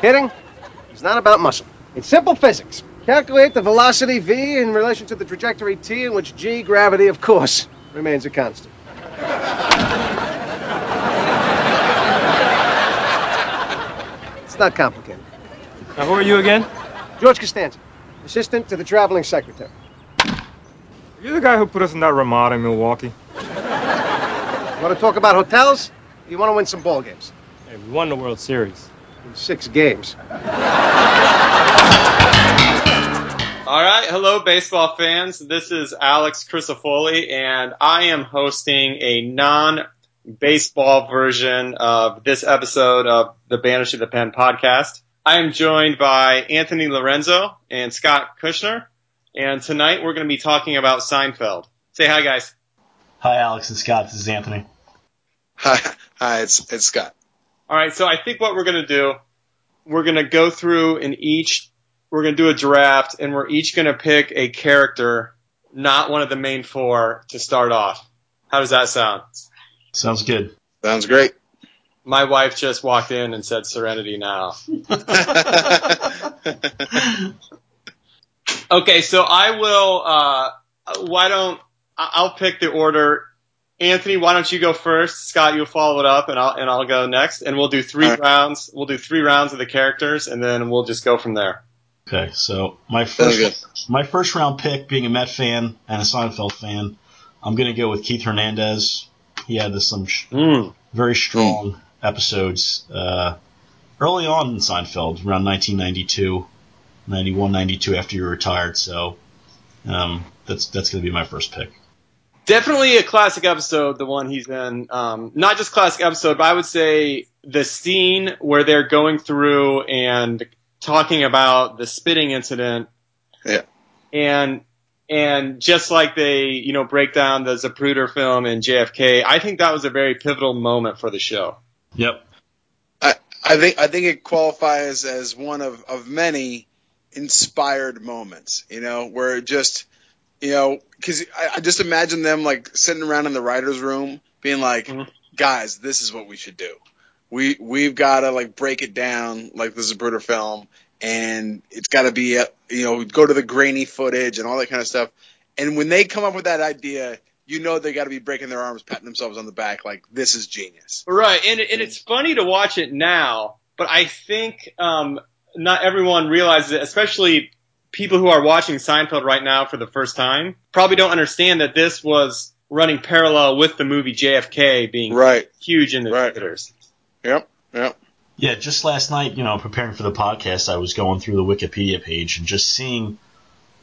Hitting is not about muscle. It's simple physics. Calculate the velocity v in relation to the trajectory t in which g, gravity, of course, remains a constant. it's not complicated. Now, who are you again? George Costanza, assistant to the traveling secretary. You're the guy who put us in that Ramada in Milwaukee. You want to talk about hotels? You want to win some ball games? Hey, we won the World Series. In six games. All right, hello, baseball fans. This is Alex Crisafulli, and I am hosting a non-baseball version of this episode of the Banished to the Pen podcast. I am joined by Anthony Lorenzo and Scott Kushner, and tonight we're going to be talking about Seinfeld. Say hi, guys. Hi, Alex and Scott. This is Anthony. Hi, hi, it's it's Scott. All right, so I think what we're going to do, we're going to go through in each, we're going to do a draft, and we're each going to pick a character, not one of the main four, to start off. How does that sound? Sounds good. Sounds great. My wife just walked in and said Serenity now. Okay, so I will, uh, why don't, I- I'll pick the order. Anthony, why don't you go first? Scott, you'll follow it up and I'll, and I'll go next and we'll do three All right. rounds. We'll do three rounds of the characters and then we'll just go from there. Okay, so my first my first round pick, being a Met fan and a Seinfeld fan, I'm going to go with Keith Hernandez. He had this, some sh- Mm. very strong episodes uh, early on in Seinfeld, around 1992, 91, 92 after you retired. So um, that's that's going to be my first pick. Definitely a classic episode, the one he's in. Um, not just classic episode, but I would say the scene where they're going through and talking about the spitting incident. Yeah. And and just like they, you know, break down the Zapruder film and JFK, I think that was a very pivotal moment for the show. Yep. I, I think I think it qualifies as one of, of many inspired moments. You know, where it just you know because I, I just imagine them like sitting around in the writers' room, being like, Mhm. "Guys, this is what we should do. We we've got to like break it down like the Zapruder film, and it's got to be uh, you know go to the grainy footage and all that kind of stuff." And when they come up with that idea, you know they got to be breaking their arms, patting themselves on the back, like this is genius. Right, and and it's funny to watch it now, but I think um, not everyone realizes it, especially people who are watching Seinfeld right now for the first time. Probably don't understand that this was running parallel with the movie JFK being Right. huge in the Right. theaters. Yep. Yep. Yeah, just last night, you know, preparing for the podcast, I was going through the Wikipedia page and just seeing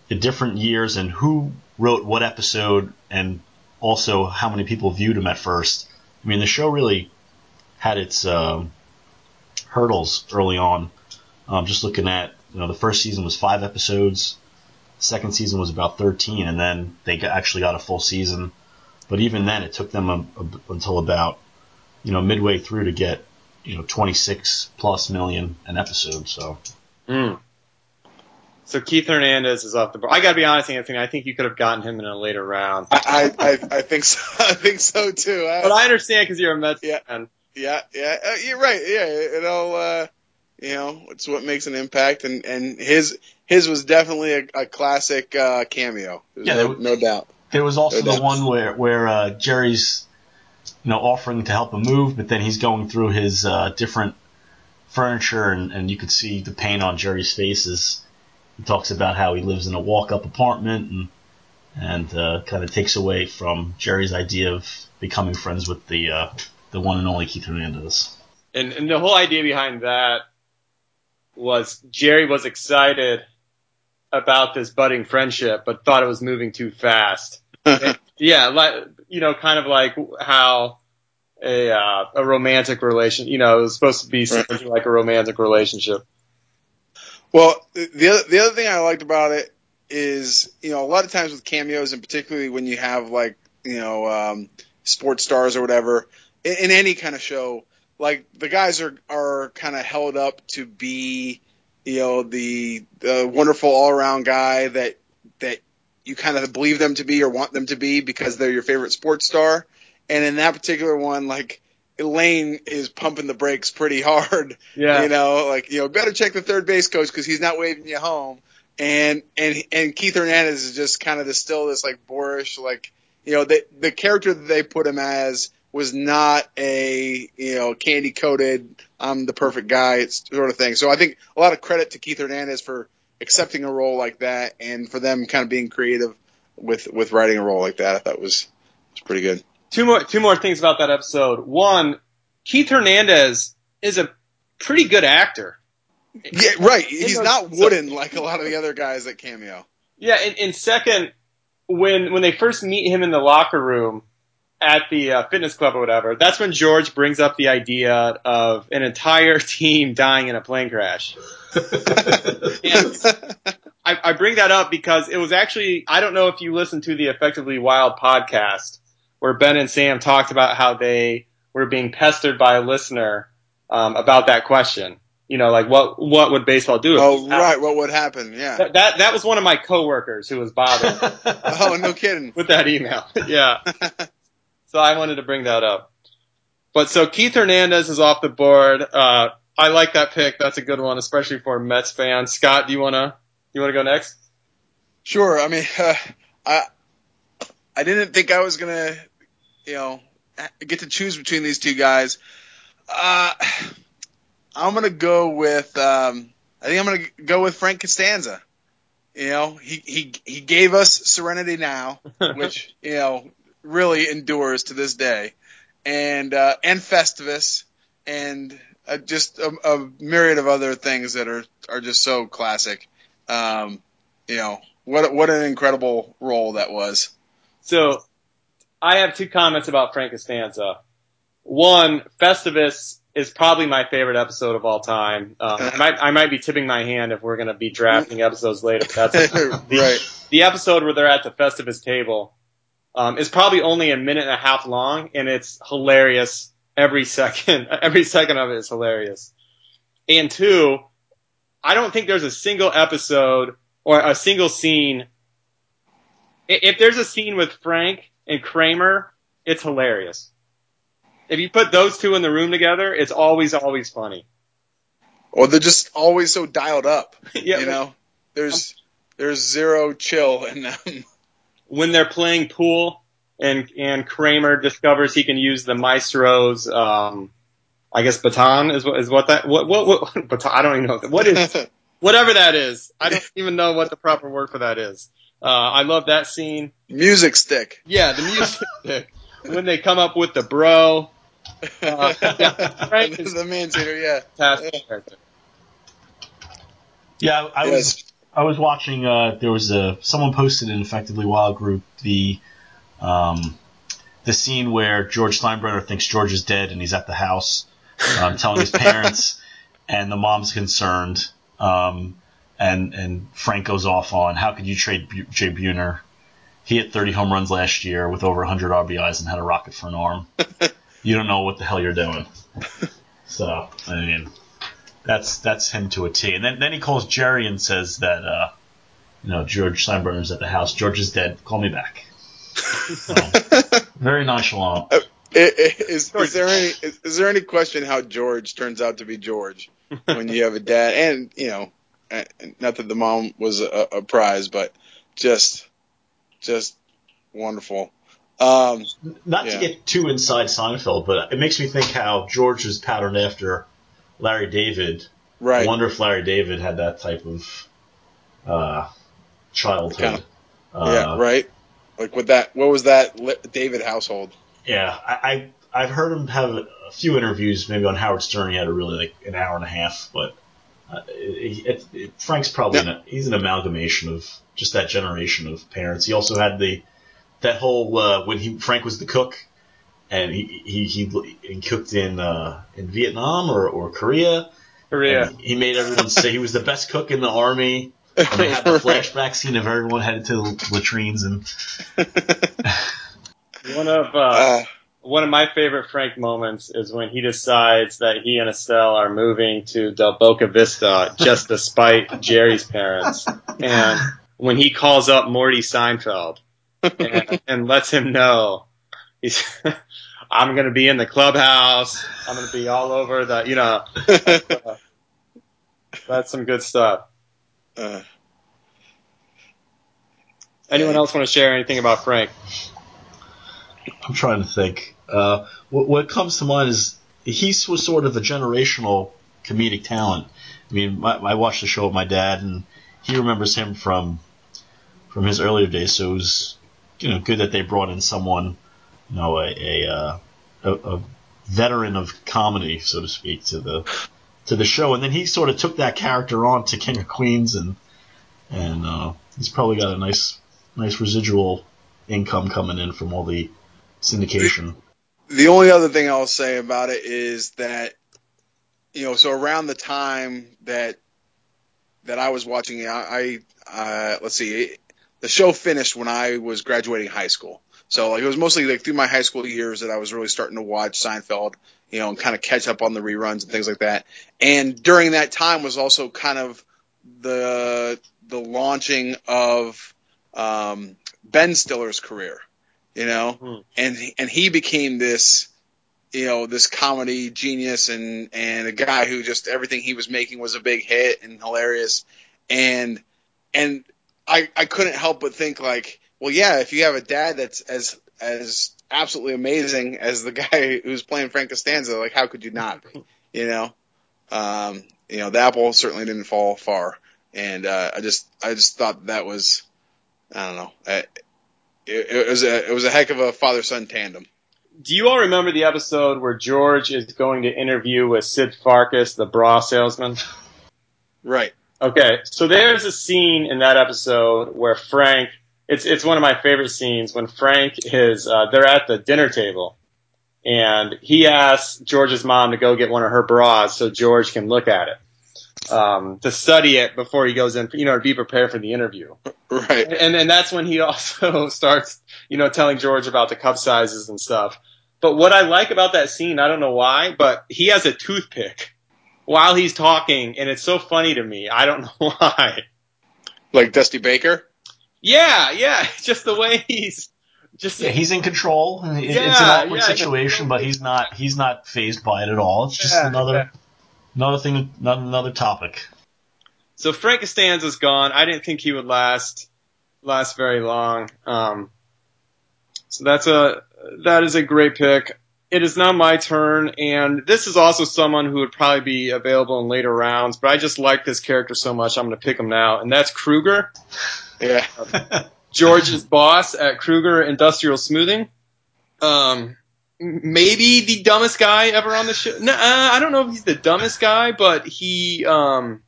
the different years and who wrote what episode and also how many people viewed them at first. I mean, the show really had its um, hurdles early on. Um, just looking at, you know, the first season was five episodes, second season was about 13, and then they got, actually got a full season. But even then, it took them a, a, until about, you know, midway through to get you know 26 plus million an episode. So Mm. So Keith Hernandez is off the board. I gotta be honest, Anthony. I think you could have gotten him in a later round, I, I, I think so. I think so too. I- but I understand because you're a Mets Yeah. fan. yeah, yeah, uh, you're right. Yeah, it all, uh, you know, it's what makes an impact, and and his his was definitely a, a classic uh, cameo. There's Yeah, no, they- no doubt. there was also No the doubt. one where where uh, Jerry's you know offering to help him move, but then he's going through his uh, different furniture, and, and you could see the pain on Jerry's faces. He talks about how he lives in a walk-up apartment, and and uh, kind of takes away from Jerry's idea of becoming friends with the uh, the one and only Keith Hernandez. And, and the whole idea behind that was Jerry was excited about this budding friendship, but thought it was moving too fast. yeah, like you know, kind of like how a uh, a romantic relation, you know, it was supposed to be something like a romantic relationship. Well, the other, the other thing I liked about it is, you know, a lot of times with cameos, and particularly when you have like, you know, um, sports stars or whatever, in, in any kind of show, like the guys are are kind of held up to be, you know, the the wonderful all around guy that that you kind of believe them to be or want them to be because they're your favorite sports star. And in that particular one, like Elaine is pumping the brakes pretty hard. Yeah. You know, like you know, better check the third base coach because he's not waving you home. And and and Keith Hernandez is just kind of this still this like boorish like you know the the character that they put him as was not a you know candy coated I'm the perfect guy sort of thing. So I think a lot of credit to Keith Hernandez for accepting a role like that and for them kind of being creative with with writing a role like that. I thought was was pretty good. Two more two more things about that episode. One, Keith Hernandez is a pretty good actor. Yeah, right. He's not wooden like a lot of the other guys that cameo. Yeah, and, and second, when when they first meet him in the locker room at the uh, fitness club or whatever, that's when George brings up the idea of an entire team dying in a plane crash. And I, I bring that up because it was actually I don't know if you listened to the Effectively Wild podcast where Ben and Sam talked about how they were being pestered by a listener um, about that question. You know, like what what would baseball do? if oh, right. What would happen? Yeah. That, that that was one of my coworkers who was bothered Oh, no kidding. with that email. yeah. So I wanted to bring that up. But so Keith Hernandez is off the board. Uh, I like that pick. That's a good one, especially for Mets fans. Scott, do you wanna you wanna go next? Sure. I mean, uh, I I didn't think I was gonna, you know, get to choose between these two guys. Uh, I'm gonna go with. Um, I think I'm gonna go with Frank Costanza. You know, he he he gave us Serenity Now, which you know really endures to this day, and uh, and Festivus, and uh, just a, a myriad of other things that are are just so classic. Um, you know, what what an incredible role that was. So I have two comments about Frank Costanza. One, Festivus is probably my favorite episode of all time. Um, I might I might be tipping my hand if we're going to be drafting episodes later. but That's right. the episode where they're at the Festivus table um, is probably only a minute and a half long, and it's hilarious every second. Every second of it is hilarious. And two, I don't think there's a single episode or a single scene. If there's a scene with Frank and Kramer, it's hilarious. If you put those two in the room together, it's always, always funny. Or they're just always so dialed up. yeah, You know, there's there's zero chill in them. when they're playing pool and and Kramer discovers he can use the maestro's um I guess baton is what is what that what what, what baton I don't even know what is whatever that is I don't even know what the proper word for that is. Uh, I love that scene. Music stick. Yeah, the music stick. when they come up with the bro. Uh, yeah, Frank is the man's eater, yeah. fantastic character. Yeah, I was Yes. I was watching. Uh, there was a someone posted in Effectively Wild group the um, the scene where George Steinbrenner thinks George is dead and he's at the house um, telling his parents, and the mom's concerned. Um, and and Frank goes off on how could you trade Bu- Jay Buhner? He hit 30 home runs last year with over 100 RBIs and had a rocket for an arm. you don't know what the hell you're doing. So I mean, that's that's him to a T. And then then he calls Jerry and says that uh, you know George Steinbrenner's at the house. George is dead. Call me back. So, very nonchalant. I- I- Is, is there any is, is there any question how George turns out to be George when you have a dad and you know uh, not that the mom was a, a prize but just just wonderful um Not to get too inside Seinfeld, but it makes me think how George was patterned after Larry David. I right wonder if Larry David had that type of uh, childhood. Kinda. Uh, yeah right like with that what was that David household Yeah, I, I I've heard him have a few interviews. Maybe on Howard Stern, he had a really like an hour and a half. But uh, it, it, it, Frank's probably an, he's an amalgamation of just that generation of parents. He also had the that whole uh, when he Frank was the cook, and he he he, he cooked in uh, in Vietnam or, or Korea. Korea. And he made everyone say he was the best cook in the army. And they had the flashback scene of everyone headed to latrines and One of uh, uh, one of my favorite Frank moments is when he decides that he and Estelle are moving to Del Boca Vista just to spite Jerry's parents. And when he calls up Morty Seinfeld and, and lets him know, he's, I'm gonna be in the clubhouse. I'm gonna be all over the, you know, that's some good stuff. Uh, Anyone else want to share anything about Frank? I'm trying to think. Uh, what, what comes to mind is he was sort of a generational comedic talent. I mean, my, I watched the show with my dad, and he remembers him from from his earlier days. So it was, you know, good that they brought in someone, you know, a a, uh, a, a veteran of comedy, so to speak, to the to the show. And then he sort of took that character on to King of Queens, and and uh, he's probably got a nice nice residual income coming in from all the syndication. the only other thing I'll say about it is that you know, so around the time that that I was watching it, I, I uh, let's see, it, the show finished when I was graduating high school. So like it was mostly like through my high school years that I was really starting to watch Seinfeld, you know, and kind of catch up on the reruns and things like that. And during that time was also kind of the the launching of um, Ben Stiller's career, you know, Hmm. and and he became this you know this comedy genius and and a guy who just everything he was making was a big hit and hilarious and and I I couldn't help but think like well yeah if you have a dad that's as as absolutely amazing as the guy who's playing Frank Costanza like how could you not be you know? Um you know the apple certainly didn't fall far. And uh, I just I just thought that was I don't know it, it, it was a it was a heck of a father son tandem. Do you all remember the episode where George is going to interview with Sid Farkas, the bra salesman? right. Okay, so there's a scene in that episode where Frank, it's it's one of my favorite scenes when Frank is uh, they're at the dinner table, and he asks George's mom to go get one of her bras so George can look at it, um, to study it before he goes in, you know, to be prepared for the interview. right And and that's when he also starts, you know, telling George about the cup sizes and stuff. But what I like about that scene, I don't know why, but he has a toothpick while he's talking, and it's so funny to me. I don't know why. like Dusty Baker Yeah, yeah, just the way he's just Yeah, he's in control. it- it's an awkward yeah, situation, but he's not he's not phased by it at all. It's just Yeah, another yeah. another thing, not another topic. So Frank Costanza's gone. I didn't think he would last last very long. Um, so that's a that is a great pick. It is now my turn, and this is also someone who would probably be available in later rounds. But I just like this character so much, I'm going to pick him now, and that's Kruger, yeah George's boss at Kruger Industrial Smoothing. Um, maybe the dumbest guy ever on the show. No, uh, I don't know if he's the dumbest guy, but he. Um,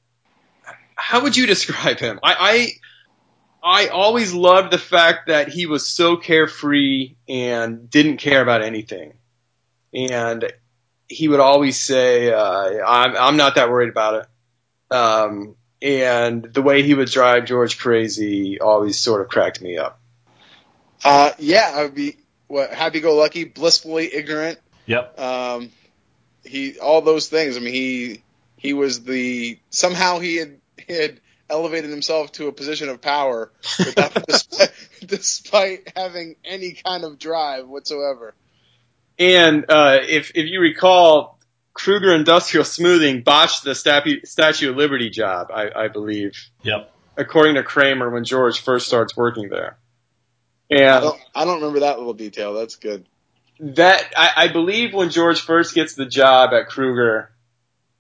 how would you describe him? I, I I always loved the fact that he was so carefree and didn't care about anything, and he would always say, uh, "I'm I'm not that worried about it." Um, and the way he would drive George crazy always sort of cracked me up. Uh, yeah, I would be what happy-go-lucky, blissfully ignorant. Yep. Um, he all those things. I mean, he he was the somehow he had he had elevated himself to a position of power without, despite, despite having any kind of drive whatsoever. And uh, if if you recall, Kruger Industrial Smoothing botched the Statue, Statue of Liberty job, I, I believe, Yep. according to Kramer when George first starts working there. I And don't I don't remember that little detail. That's good. that I, I believe when George first gets the job at Kruger,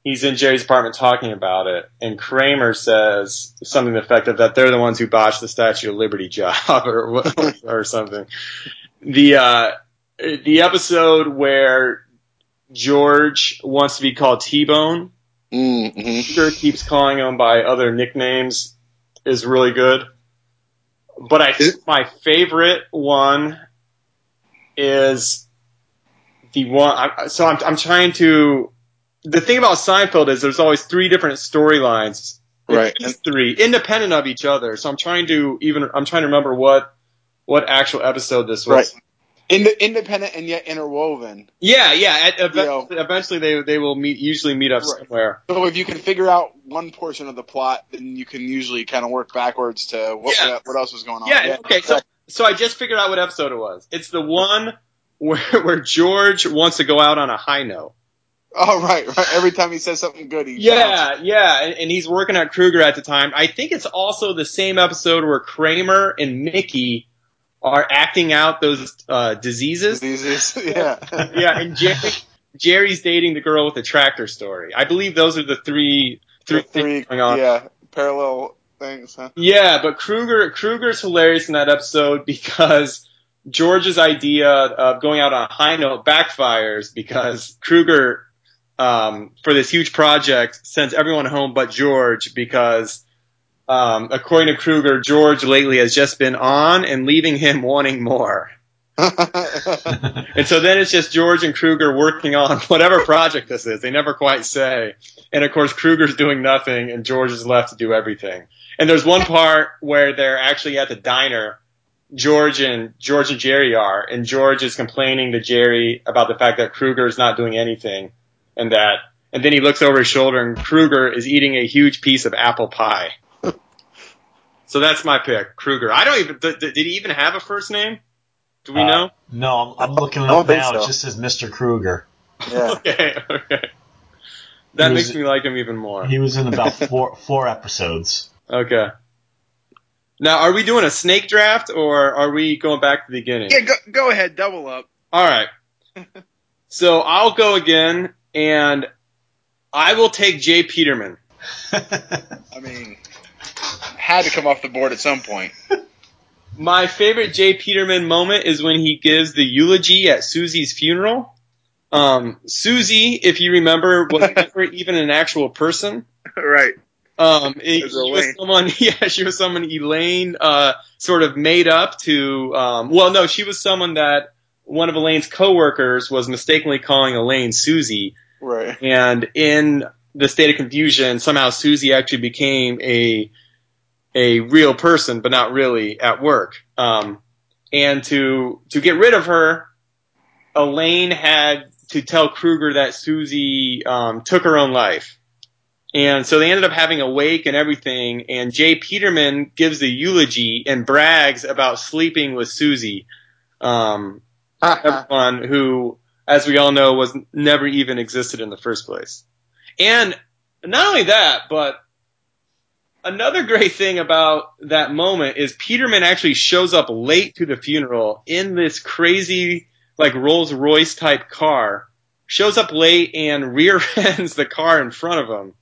he's in Jerry's apartment talking about it, and Kramer says something to the effect of that they're the ones who botched the Statue of Liberty job or or something. The uh, the episode where George wants to be called T-Bone, Mm-hmm. Kruger keeps calling him by other nicknames, is really good. But I think my favorite one is the one. I, so I'm I'm trying to. The thing about Seinfeld is there's always three different storylines. Right. Three independent of each other. So I'm trying to even I'm trying to remember what what actual episode this was. Right. Ind- independent and yet interwoven. Yeah, yeah. At, ev- Yeah. Eventually they they will meet usually meet up Right. somewhere. So if you can figure out one portion of the plot, then you can usually kind of work backwards to what Yeah. what, what else was going on. Yeah, okay. So so I just figured out what episode it was. It's the one where, where George wants to go out on a high note. Oh right, right. Every time he says something good, he Yeah, yeah, and, and he's working at Kruger at the time. I think it's also the same episode where Kramer and Mickey are acting out those uh, diseases. Diseases. Yeah. yeah, and Jerry, Jerry's dating the girl with the tractor story. I believe those are the three three, three, things going on. yeah, parallel things. Huh? Yeah, but Kruger Kruger's hilarious in that episode because George's idea of going out on a high note backfires because Kruger um, for this huge project sends everyone home but George because um, according to Kruger, George lately has just been on and leaving him wanting more. And so then it's just George and Kruger working on whatever project this is. They never quite say. And of course, Kruger's doing nothing and George is left to do everything. And there's one part where they're actually at the diner. George and George and Jerry are, and George is complaining to Jerry about the fact that Kruger is not doing anything, and that, and then he looks over his shoulder and Kruger is eating a huge piece of apple pie. So that's my pick, Kruger. I don't even, did, did he even have a first name? Do we Uh, know? No, I'm, I'm looking it I don't up now. so. It just says Mr. Kruger. yeah. Okay, okay. That He makes was- me like him even more. He was in about four four episodes. Okay. Now, are we doing a snake draft or are we going back to the beginning? Yeah. Go, go ahead. Double up. All right. So I'll go again, and I will take Jay Peterman. I mean, had to come off the board at some point. My favorite Jay Peterman moment is when he gives the eulogy at Susie's funeral. Um, Susie, if you remember, was never even an actual person. right. Um, it, she was someone, yeah, she was someone Elaine, uh, sort of made up to, um, well, no, she was someone that one of Elaine's coworkers was mistakenly calling Elaine Susie. Right. And in the state of confusion, somehow Susie actually became a, a real person, but not really at work. Um, and to, to get rid of her, Elaine had to tell Kruger that Susie, um, took her own life. And so they ended up having a wake and everything, and Jay Peterman gives the eulogy and brags about sleeping with Susie, um, everyone who, as we all know, was never even existed in the first place. And not only that, but another great thing about that moment is Peterman actually shows up late to the funeral in this crazy, like Rolls Royce type car, shows up late and rear ends the car in front of him.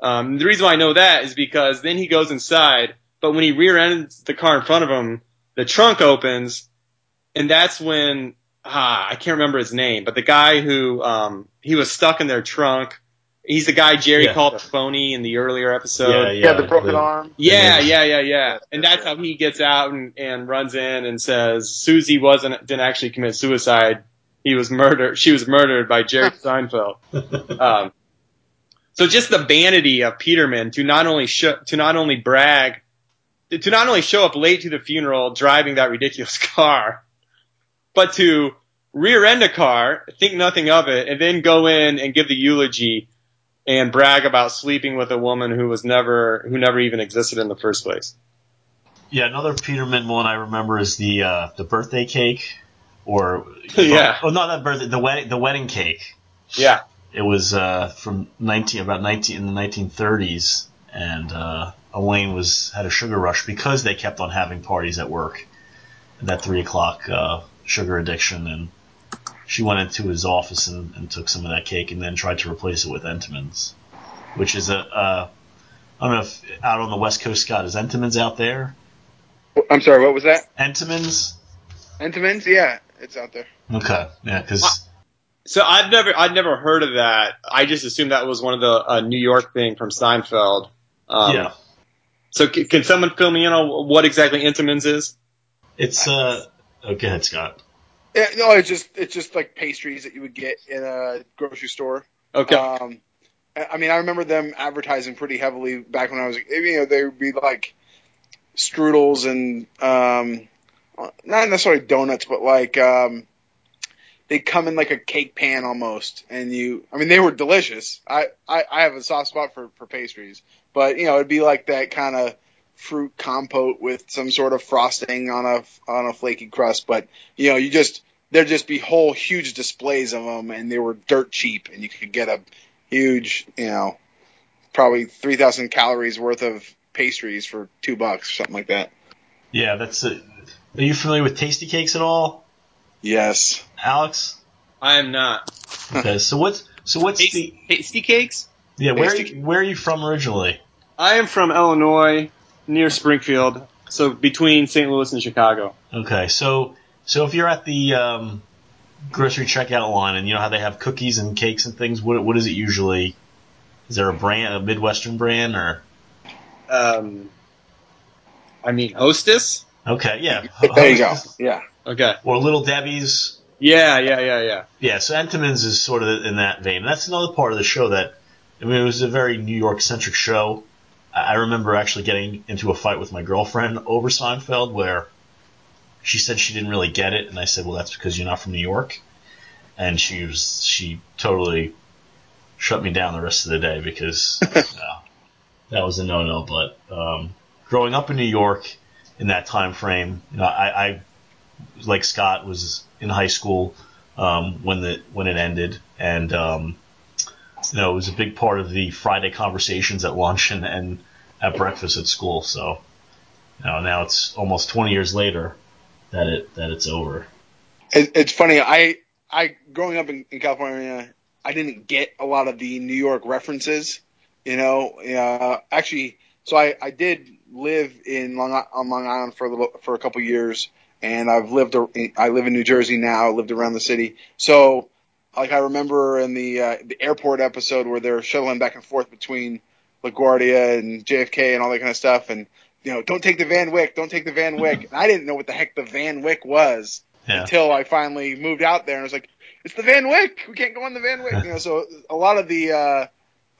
Um, the reason why I know that is because then he goes inside, but when he rear ends the car in front of him, the trunk opens, and that's when ah, I can't remember his name, but the guy who um, he was stuck in their trunk. He's the guy Jerry Yeah. called a phony in the earlier episode. yeah, Yeah, yeah the broken arm. Yeah, Yeah. yeah, yeah, yeah. And that's how he gets out and, and runs in and says Susie wasn't didn't actually commit suicide. He was murdered. She was murdered by Jerry Seinfeld. Um, so just the vanity of Peterman to not only show, to not only brag, to not only show up late to the funeral driving that ridiculous car, but to rear end a car, think nothing of it, and then go in and give the eulogy and brag about sleeping with a woman who was never who never even existed in the first place. Yeah, another Peterman one I remember is the uh, the birthday cake, or Yeah. oh, not that birthday, the wedding the wedding cake. Yeah. It was uh, from nineteen about nineteen in the nineteen thirties, and uh, Elaine was had a sugar rush because they kept on having parties at work. That three o'clock uh, sugar addiction, and she went into his office and, and took some of that cake, and then tried to replace it with Entenmann's, which is a uh, I don't know if out on the west coast, Scott, is Entenmann's out there? I'm sorry. What was that? Entenmann's. Entenmann's? Yeah, it's out there. Okay, yeah, because So I've never I'd never heard of that. I just assumed that was one of the uh, New York thing from Seinfeld. Um, yeah, So c- can someone fill me in on what exactly Entenmann's is? it's uh. Oh, go ahead, Scott. Yeah, no, it's just it's just like pastries that you would get in a grocery store. Okay. Um, I mean, I remember them advertising pretty heavily back when I was, you know, they would be like strudels and um, not necessarily donuts, but like um, they come in like a cake pan almost, and you, I mean, they were delicious. I I, I have a soft spot for for pastries, but you know, it'd be like that kind of fruit compote with some sort of frosting on a on a flaky crust, but you know, you just there'd just be whole huge displays of them, and they were dirt cheap, and you could get a huge, you know, probably three thousand calories worth of pastries for two bucks, or something like that. Yeah, that's it. Are you familiar with Tastykakes at all, Yes. Alex? I am not. Okay, so what's so what's the Tasty, Tastykakes? yeah where are you, where are you from originally? I am from Illinois, near Springfield, so between St. Louis and Chicago. Okay, so so if you're at the um, grocery checkout line and you know how they have cookies and cakes and things, what what is it usually? Is there a brand, a Midwestern brand, or Um, I mean, Hostess. okay, yeah, There you go. Yeah. Okay. or Little Debbie's. Yeah, yeah, yeah, yeah. Yeah, so Entenmann's is sort of in that vein. That's another part of the show that, I mean, it was a very New York centric show. I remember actually getting into a fight with my girlfriend over Seinfeld where she said she didn't really get it, and I said, well, that's because you're not from New York. And she was, she totally shut me down the rest of the day because uh, that was a no no. But um, growing up in New York in that time frame, you know, I, I like Scott was in high school um, when the when it ended, and um, you know it was a big part of the Friday conversations at lunch and, and at breakfast at school. So you know, now it's almost 20 years later that it that it's over. It, it's funny. I I growing up in, in California, I didn't get a lot of the New York references. You know, uh, actually, so I, I did live in Long on Long Island for a little for a couple years, and I've lived I live in New Jersey now. I Lived around the city, so like I remember in the uh, the airport episode where they're shuttling back and forth between LaGuardia and JFK and all that kind of stuff, and you know, don't take the Van Wyck, don't take the Van Wyck. And I didn't know what the heck the Van Wyck was Yeah. until I finally moved out there and I was like, it's the Van Wyck. We can't go on the Van Wyck. You know, so a lot of the uh,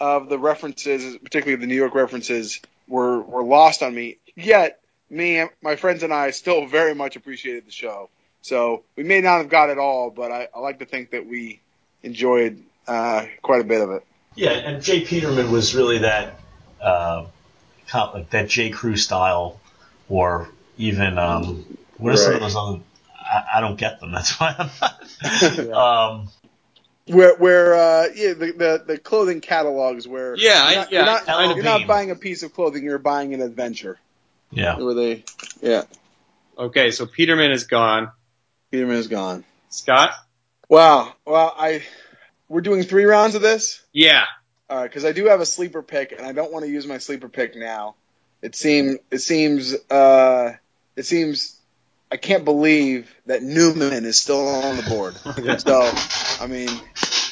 of the references, particularly the New York references, were were lost on me. Yet me, and my friends, and I still very much appreciated the show. So we may not have got it all, but I, I like to think that we enjoyed uh, quite a bit of it. Yeah, and Jay Peterman was really that uh, co- like that J Crew style, or even um, what are some of those other? I, I don't get them. That's why I'm. um, Where where uh, yeah, the, the the clothing catalogs where Yeah, you're not, yeah, you're not, I- you're not buying a piece of clothing, you're buying an adventure. yeah. Where they yeah, Okay, so Peterman is gone. Peterman is gone. Scott? Wow. Well, I we're doing three rounds of this Yeah. All right, because I do have a sleeper pick, and I don't want to use my sleeper pick now. It seem it seems uh, it seems I can't believe that Newman is still on the board. so I mean,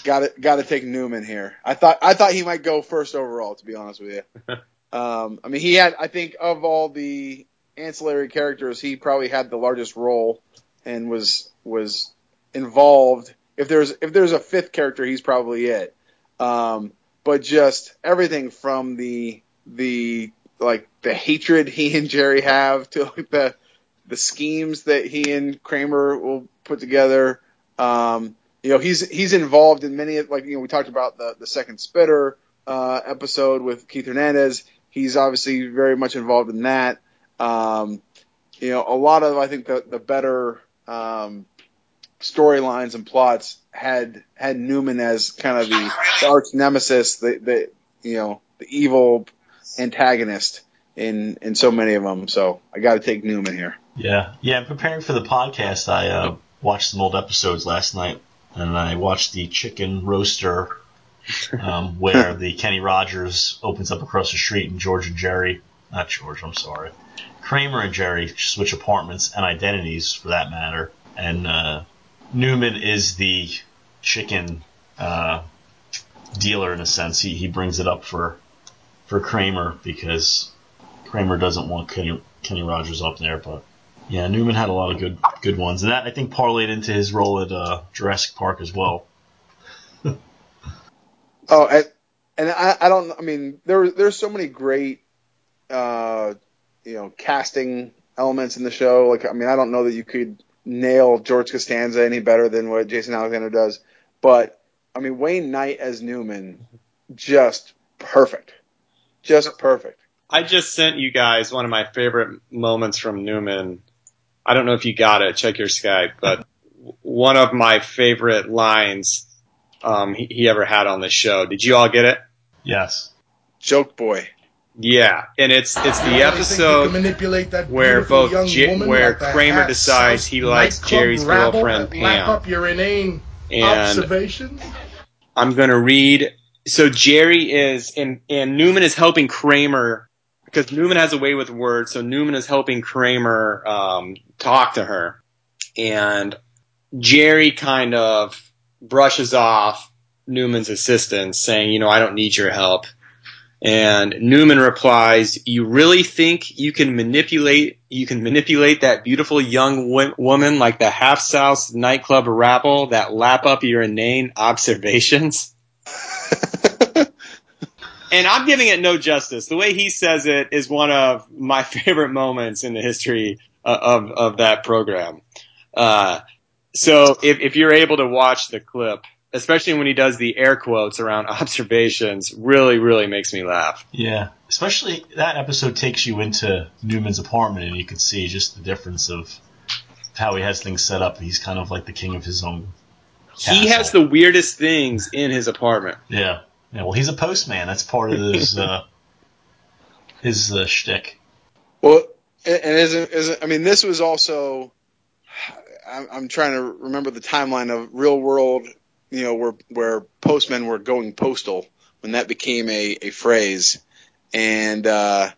got to got to take Newman here. I thought I thought he might go first overall. To be honest with you, um, I mean he had I think of all the ancillary characters, he probably had the largest role and was was involved. If there's if there's a fifth character, he's probably it. Um, but just everything from the the like the hatred he and Jerry have to like the the schemes that he and Kramer will put together. Um, you know, he's he's involved in many of like you know we talked about the the second spitter uh, episode with Keith Hernandez. He's obviously very much involved in that. Um, you know, a lot of I think the the better um, storylines and plots had had Newman as kind of the, the arch nemesis, the, the you know the evil antagonist in in so many of them. So I got to take Newman here. Yeah, yeah. I'm preparing for the podcast, I uh, watched some old episodes last night, and I watched the chicken roaster, um, where the Kenny Rogers opens up across the street, and George and Jerry, not George, I'm sorry, Kramer and Jerry switch apartments and identities, for that matter, and uh, Newman is the chicken uh, dealer in a sense. He he brings it up for for Kramer because Kramer doesn't want Kenny, Kenny Rogers up there, but. Yeah, Newman had a lot of good good ones, and that I think parlayed into his role at uh, Jurassic Park as well. Oh, and, and I, I don't. I mean, there there's so many great, uh, you know, casting elements in the show. Like, I mean, I don't know that you could nail George Costanza any better than what Jason Alexander does, but I mean, Wayne Knight as Newman, just perfect, just perfect. I just sent you guys one of my favorite moments from Newman. I don't know if you got it. Check your Skype. But one of my favorite lines um, he, he ever had on the show. Did you all get it? Yes. Joke boy. Yeah, and it's it's the really think you can episode manipulate that where both young J- where like Kramer decides he likes Jerry's rabble girlfriend, Pam. up your inane and observations. I'm gonna read. So Jerry is and and Newman is helping Kramer because Newman has a way with words. So Newman is helping Kramer um, talk to her, and Jerry kind of brushes off Newman's assistance, saying, "You know, I don't need your help." And Newman replies, "You really think you can manipulate you can manipulate that beautiful young wo- woman like the half South nightclub rabble that lap up your inane observations?" and I'm giving it no justice. The way he says it is one of my favorite moments in the history uh, of of that program. Uh, so if if you're able to watch the clip, especially when he does the air quotes around observations, really really makes me laugh. Yeah. Especially that episode takes you into Newman's apartment, and you can see just the difference of how he has things set up. He's kind of like the king of his own. He has the weirdest things in his apartment. Yeah. Yeah. Well, he's a postman. That's part of his uh, his uh, shtick. Well, and and isn't isn't I mean this was also I'm, I'm trying to remember the timeline of real world, you know, where where postmen were going postal when that became a, a phrase, and uh,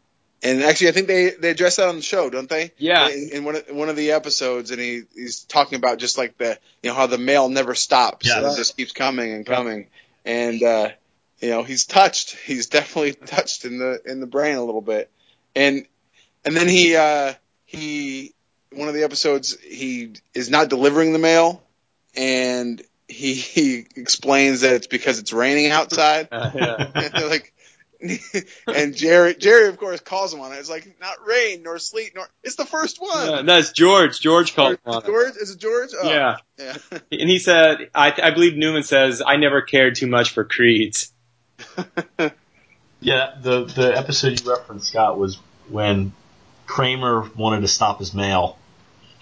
and actually I think they they address that on the show, don't they? Yeah. In, in one of, one of the episodes, and he he's talking about just like the you know how the mail never stops, Yeah. it just keeps coming and coming, and uh, you know he's touched, he's definitely touched in the in the brain a little bit, and and then he uh, he one of the episodes he is not delivering the mail, and he he explains that it's because it's raining outside. Uh, yeah. and like, and Jerry Jerry of course calls him on it. It's like not rain nor sleet nor it's the first one. Yeah, that's George. George called him on it. George is it George? Oh, Yeah, yeah. and he said, I, I believe Newman says, I never cared too much for creeds. Yeah, the the episode you referenced, Scott, was when Kramer wanted to stop his mail,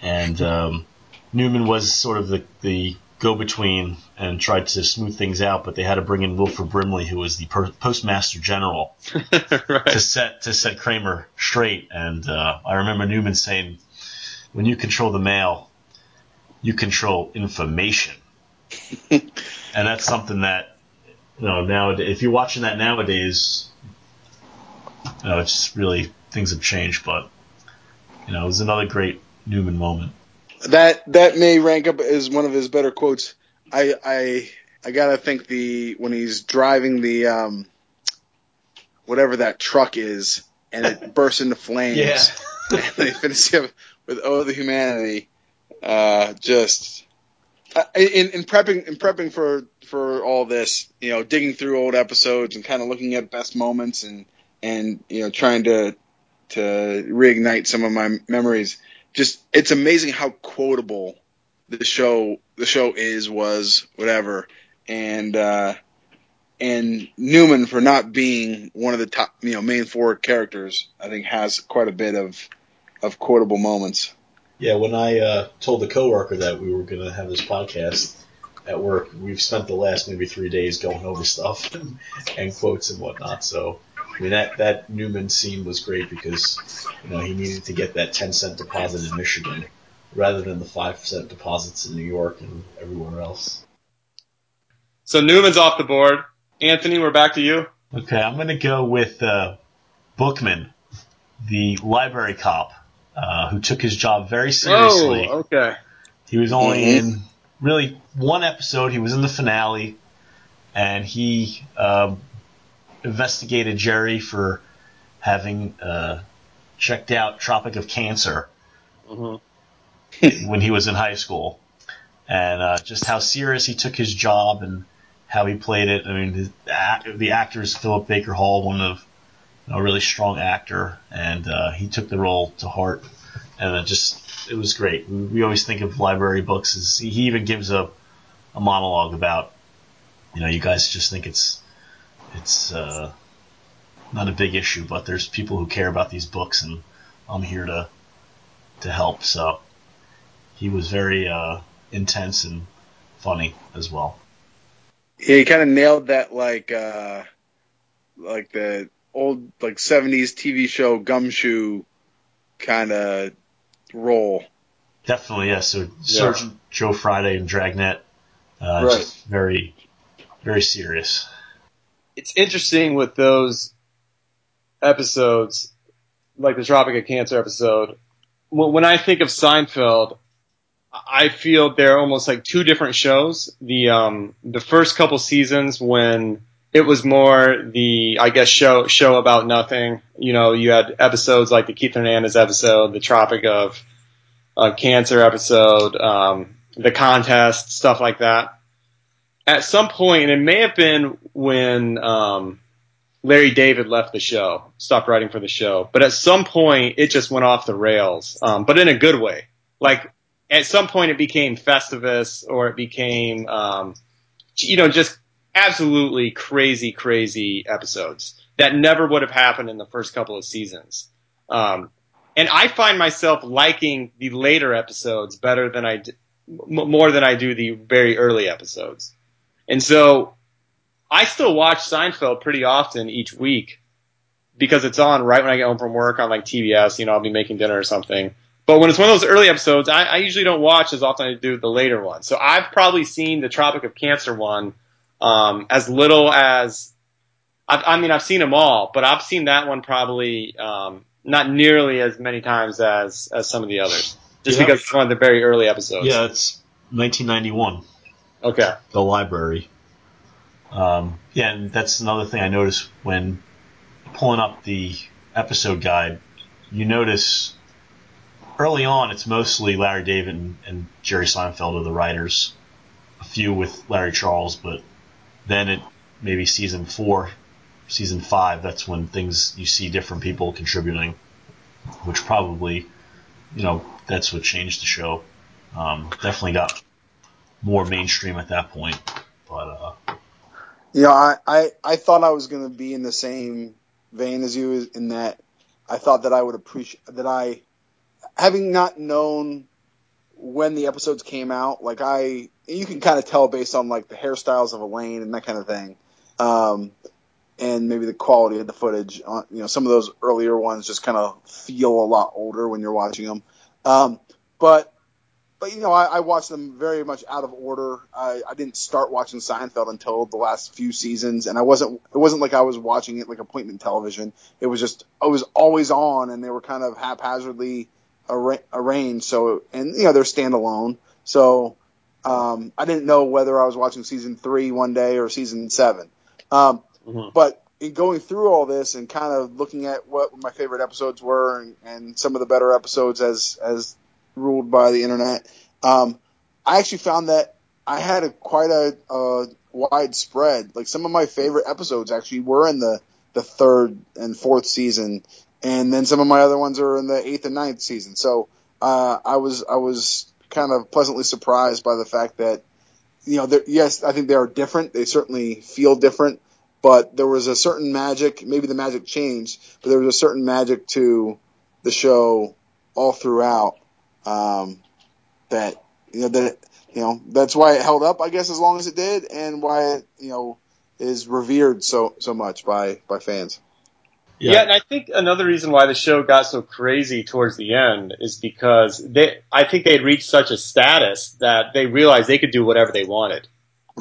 and um, Newman was sort of the the go between and tried to smooth things out, but they had to bring in Wilford Brimley, who was the per- postmaster general, to set to set Kramer straight. And uh, I remember Newman saying, "When you control the mail, you control information," and that's something that you know nowadays. If you're watching that nowadays, you know it's really things have changed. But you know, it was another great Newman moment. That that may rank up as one of his better quotes. I I I gotta think the when he's driving the um whatever that truck is and it bursts into flames. Yeah. and they finish it with "Oh, the humanity." Uh, just uh, in, in prepping in prepping for for all this, you know, digging through old episodes and kind of looking at best moments and and you know trying to to reignite some of my memories. Just it's amazing how quotable the show the show is was whatever and uh and Newman for not being one of the top you know main four characters I think has quite a bit of of quotable moments. Yeah, when I uh, told the coworker that we were going to have this podcast at work, we've spent the last maybe three days going over stuff and, and quotes and whatnot. So, I mean, that that Newman scene was great because you know he needed to get that ten cent deposit in Michigan rather than the five cent deposits in New York and everywhere else. So Newman's off the board. Anthony, we're back to you. Okay, I'm going to go with uh, Bookman, the library cop, uh, who took his job very seriously. Oh, okay. He was only Mhm. in really one episode. He was in the finale, and he um, investigated Jerry for having uh, checked out Tropic of Cancer Mhm. when he was in high school, and uh, just how serious he took his job and how he played it. I mean, his, the actor is Philip Baker Hall, one of you know, a really strong actor, and uh, he took the role to heart, and it just it was great. We, we always think of library books as he even gives a a monologue about you know you guys just think it's it's uh, not a big issue, but there's people who care about these books, and I'm here to to help. So he was very uh, intense and funny as well. Yeah, he kind of nailed that like uh like the old like 70s TV show Gumshoe kind of role. Definitely, yes. So Sergeant Joe Friday and Dragnet, uh, Right. just very, very serious. It's interesting with those episodes, like the Tropic of Cancer episode. When I think of Seinfeld, I feel they're almost like two different shows. The um the first couple seasons when it was more the I guess show show about nothing. You know, you had episodes like the Keith Hernandez episode, the Tropic of uh, Cancer episode, um, the contest, stuff like that. At some point, and it may have been when um, Larry David left the show, stopped writing for the show. But at some point, it just went off the rails, um, but in a good way. Like at some point, it became Festivus, or it became, um, you know, just absolutely crazy, crazy episodes that never would have happened in the first couple of seasons. Um, and I find myself liking the later episodes better than I d- more than I do the very early episodes. And so I still watch Seinfeld pretty often each week because it's on right when I get home from work on like TBS. You know, I'll be making dinner or something. But when it's one of those early episodes, I, I usually don't watch as often as I do the later ones. So I've probably seen the Tropic of Cancer one um, as little as I've, I mean, I've seen them all, but I've seen that one probably um, not nearly as many times as as some of the others, just Yeah. because it's one of the very early episodes. Yeah, it's 1991. Okay. the library. Um, yeah, and that's another thing I noticed when pulling up the episode guide. You notice early on it's mostly Larry David and, and Jerry Seinfeld are the writers. A few with Larry Charles, but then it maybe season four, season five. That's when things you see different people contributing, which probably, you know, that's what changed the show. Um, definitely got more mainstream at that point. But uh, know, I, I, I thought I was going to be in the same vein as you in that I thought that I would appreciate that I, having not known when the episodes came out, like I, you can kind of tell based on like the hairstyles of Elaine and that kind of thing, um, and maybe the quality of the footage. On, you know, some of those earlier ones just kind of feel a lot older when you're watching them. Um, but but you know, I, I watched them very much out of order. I, I didn't start watching Seinfeld until the last few seasons, and I wasn't. It wasn't like I was watching it like appointment television. It was just it was always on, and they were kind of haphazardly arra- arranged. So, and you know, they're standalone. So, um, I didn't know whether I was watching season three one day or season seven. Um, Mhm. but in going through all this and kind of looking at what my favorite episodes were and, and some of the better episodes as as ruled by the internet, um, I actually found that I had a quite a, a. Like some of my favorite episodes actually were in the the third and fourth season, and then some of my other ones are in the eighth and ninth season. So uh, I was I was kind of pleasantly surprised by the fact that you know, yes, I think they are different. They certainly feel different, but there was a certain magic. Maybe the magic changed, but there was a certain magic to the show all throughout. Um, that you know that you know that's why it held up, I guess, as long as it did, and why it you know is revered so so much by by fans. Yeah. and I think another reason why the show got so crazy towards the end is because they, I think they had reached such a status that they realized they could do whatever they wanted.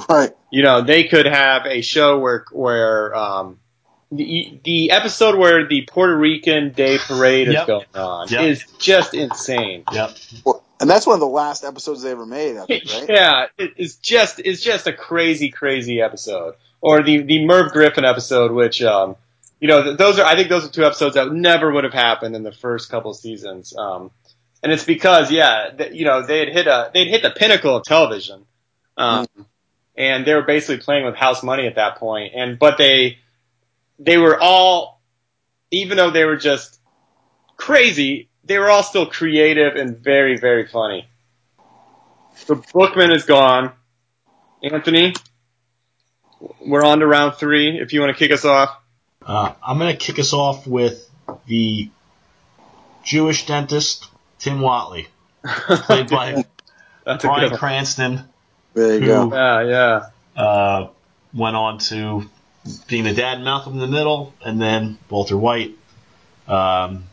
Right. You know, they could have a show where, where, um, the, the episode where the Puerto Rican Day Parade is going on Yep. is just insane. Yep. And that's one of the last episodes they ever made, I think, right? Yeah, it's just it's just a crazy, crazy episode. Or the the Merv Griffin episode, which um, you know, those are I think those are two episodes that never would have happened in the first couple seasons. Um, and it's because yeah, th- you know, they had hit a they'd hit the pinnacle of television, um, and they were basically playing with house money at that point. And but they they were all, even though they were just crazy, they were all still creative and very very funny. The Bookman is gone. Anthony, we're on to round three. If you want to kick us off. Uh, I'm going to kick us off with the Jewish dentist Tim Whatley, played by That's Bryan. Cranston, There you who go. Yeah, yeah. uh, went on to being the dad, Malcolm in the Middle, and then Walter White. Um,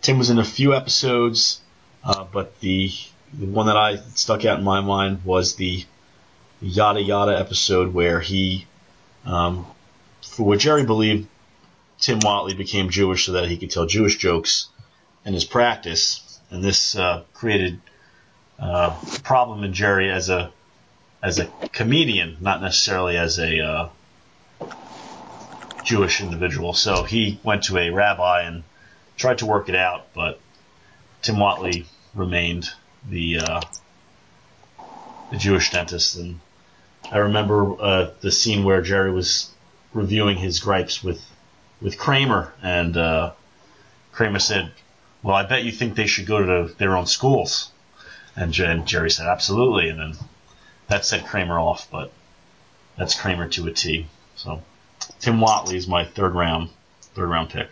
Tim was in a few episodes, uh, but the, the one that I stuck out in my mind was the Yada Yada episode where he, um, for what Jerry believed, Tim Whatley became Jewish so that he could tell Jewish jokes in his practice, and this uh, created uh, a problem in Jerry as a as a comedian, not necessarily as a uh, Jewish individual. So he went to a rabbi and tried to work it out, but Tim Whatley remained the uh, the Jewish dentist. And I remember uh, the scene where Jerry was reviewing his gripes with with Kramer, and uh, Kramer said, "Well, I bet you think they should go to their own schools." And, Jerry said, "Absolutely." And then that set Kramer off, but that's Kramer to a T. So Tim Whatley is my third round third round pick.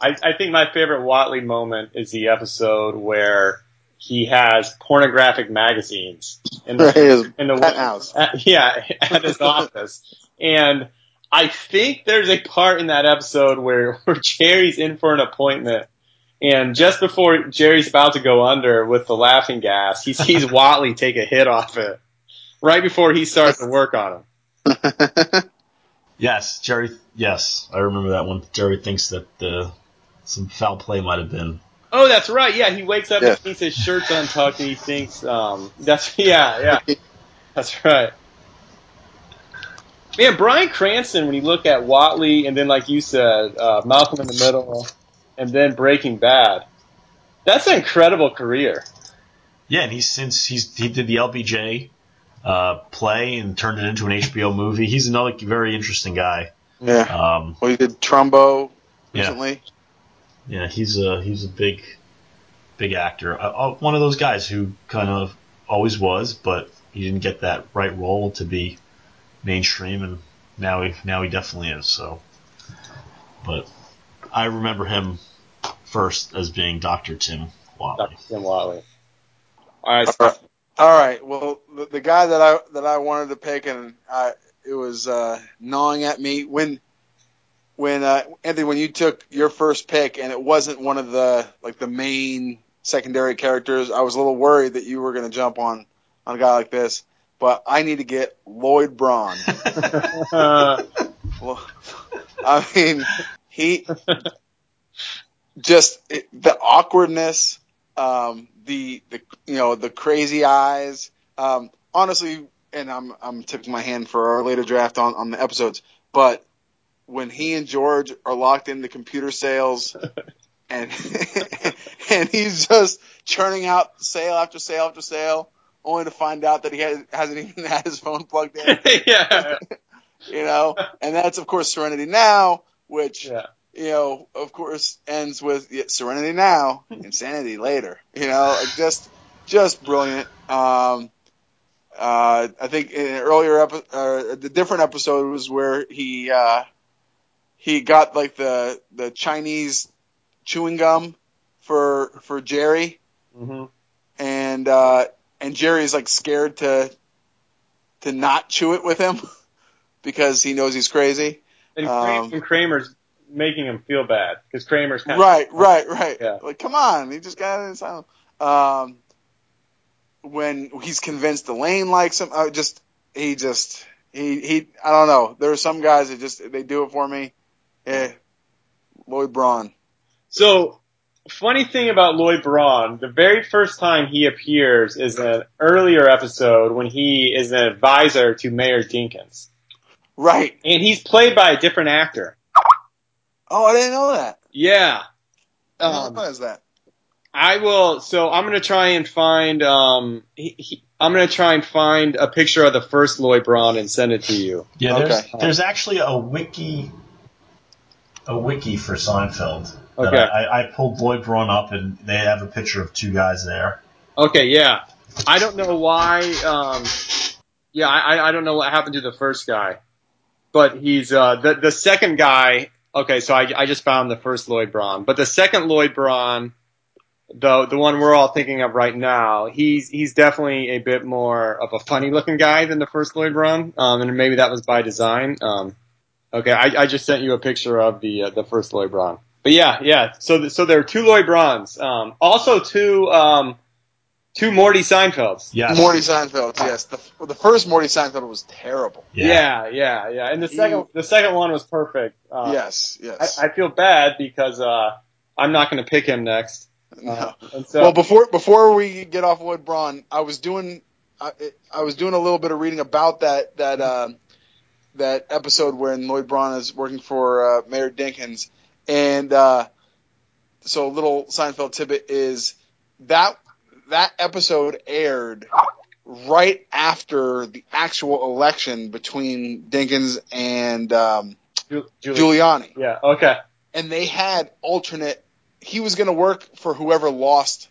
I, I think my favorite Whatley moment is the episode where he has pornographic magazines in the His in the penthouse. at- yeah, at his office. And I think there's a part in that episode where, where Jerry's in for an appointment. And just before Jerry's about to go under with the laughing gas, he sees Whatley take a hit off it. Right before he starts to work on him. Yes, Jerry. Yes, I remember that one. Jerry thinks that uh, some foul play might have been. Oh, that's right. Yeah, he wakes up Yeah. and thinks his shirt's untucked and he thinks, um, that's, yeah, yeah. That's right. Man, Bryan Cranston, when you look at Whatley and then, like you said, uh, Malcolm in the Middle and then Breaking Bad, that's an incredible career. Yeah, and he's since he's he did the LBJ uh, play and turned it into an HBO movie. He's another very interesting guy. yeah. Um, Well, he did Trumbo Yeah. recently. yeah, he's a he's a big big actor. Uh, uh, one of those guys who kind of always was, but he didn't get that right role to be mainstream, and now he now he definitely is. So, but I remember him first as being Dr. Tim Whatley. Dr. Tim Whatley. All right. All right. All right. Well, the, the guy that I that I wanted to pick, and I, it was uh, gnawing at me when when uh, Anthony, when you took your first pick, and it wasn't one of the like the main secondary characters. I was a little worried that you were going to jump on on a guy like this, but I need to get Lloyd Braun. Well, I mean, he just it, the awkwardness, um, the the you know the crazy eyes. Um, honestly, and I'm I'm tipping my hand for our later draft on on the episodes, but when he and George are locked into computer sales. And and he's just churning out sale after sale after sale, only to find out that he has, hasn't even had his phone plugged in yeah. you know, and that's of course Serenity Now, which Yeah. You know, of course, ends with yeah, Serenity Now, Insanity later. You know, like, just just brilliant. Um, uh, I think in an earlier episode, uh, the different episode was where he uh, he got like the the Chinese chewing gum for for Jerry, hmm and uh, and Jerry's like scared to to not chew it with him because he knows he's crazy. And, Um, Kramer's making him feel bad because Kramer's kind Right, right, right. Yeah. Like, come on, he just got in asylum. Um, when he's convinced Elaine likes him, uh, just he just he he. I don't know. There are some guys that just they do it for me. Yeah, Lloyd Braun. So, funny thing about Lloyd Braun, the very first time he appears is an earlier episode when he is an advisor to Mayor Dinkins. Right. And he's played by a different actor. Oh, I didn't know that. Yeah. Um, what is that? I will, so I'm gonna try and find, um, he, he, I'm gonna try and find a picture of the first Lloyd Braun and send it to you. Yeah, there's Okay. there's actually a wiki a wiki for Seinfeld. Okay. I, I pulled Lloyd Braun up and they have a picture of two guys there. Okay, yeah. I don't know why, um, yeah, I, I don't know what happened to the first guy. But he's, uh, the, the second guy, okay, so I, I just found the first Lloyd Braun. But the second Lloyd Braun the the one we're all thinking of right now, he's he's definitely a bit more of a funny looking guy than the first Lloyd Braun, um, and maybe that was by design. Um, okay, I, I just sent you a picture of the uh, the first Lloyd Braun. But yeah, yeah. So th- so there are two Lloyd Brauns, um, also two um, two Morty Seinfelds. Yes. Morty Seinfeld, yes. The, the first Morty Seinfeld was terrible. Yeah, yeah, yeah. And the second You- the second one was perfect. Uh, yes, yes. I, I feel bad because uh, I'm not going to pick him next. no. Uh, and so well, before before we get off Lloyd Braun, I was doing I, I was doing a little bit of reading about that that uh, that episode when Lloyd Braun is working for uh, Mayor Dinkins, and uh, so a little Seinfeld tidbit is that that episode aired right after the actual election between Dinkins and um, Ju- Julie- Giuliani Yeah. Okay. and they had alternate. He was going to work for whoever lost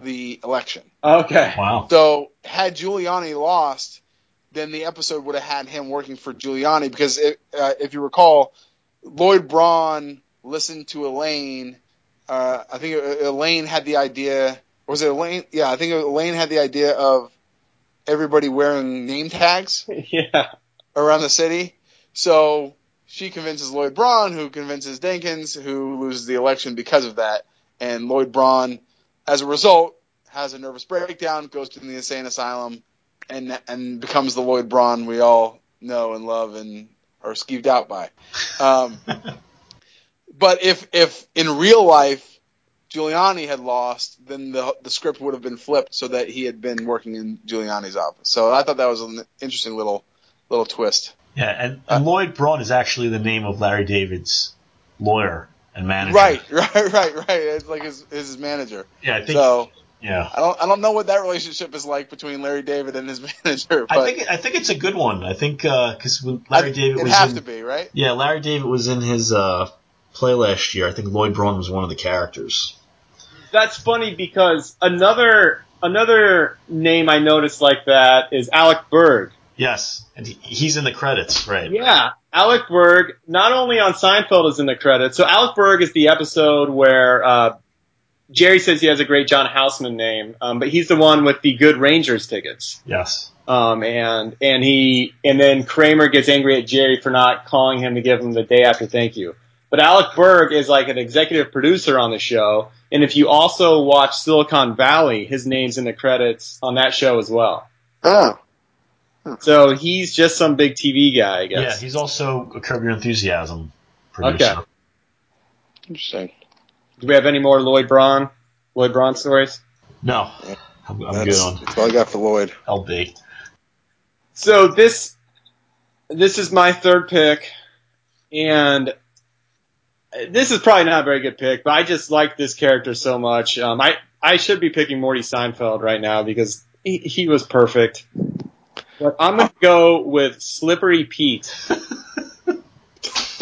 the election. Okay. Wow. So had Giuliani lost, then the episode would have had him working for Giuliani because it, uh, if you recall, Lloyd Braun listened to Elaine. Uh, I think Elaine had the idea. Was it Elaine? Yeah, I think Elaine had the idea of everybody wearing name tags yeah. around the city. So she convinces Lloyd Braun, who convinces Dinkins, who loses the election because of that. And Lloyd Braun, as a result, has a nervous breakdown, goes to the insane asylum, and and becomes the Lloyd Braun we all know and love and are skeeved out by. Um, but if if in real life Giuliani had lost, then the the script would have been flipped so that he had been working in Giuliani's office. So I thought that was an interesting little little twist. Yeah, and, and Lloyd Braun is actually the name of Larry David's lawyer and manager. Right, right, right, right. It's like his his manager. Yeah, I think. So yeah. I don't I don't know what that relationship is like between Larry David and his manager. But I think I think it's a good one. I think because when Larry I- David it was have in, to be right. yeah, Larry David was in his uh, play last year. I think Lloyd Braun was one of the characters. That's funny because another another name I noticed like that is Alec Berg. Yes, and he's in the credits, right? Yeah, Alec Berg, not only on Seinfeld is in the credits. So Alec Berg is the episode where uh, Jerry says he has a great John Houseman name, um, but he's the one with the good Rangers tickets. Yes. Um, and and he and then Kramer gets angry at Jerry for not calling him to give him the day after thank you. But Alec Berg is like an executive producer on the show, and if you also watch Silicon Valley, his name's in the credits on that show as well. Oh, So he's just some big TV guy, I guess. Yeah, he's also a Curb Your Enthusiasm producer. Okay. interesting. Do we have any more Lloyd Braun, Lloyd Braun stories? No, I'm, I'm good on that's all I got for Lloyd. LB. So this, this is my third pick, and this is probably not a very good pick, but I just like this character so much. Um, I I should be picking Morty Seinfeld right now because he, he was perfect. But I'm gonna go with Slippery Pete.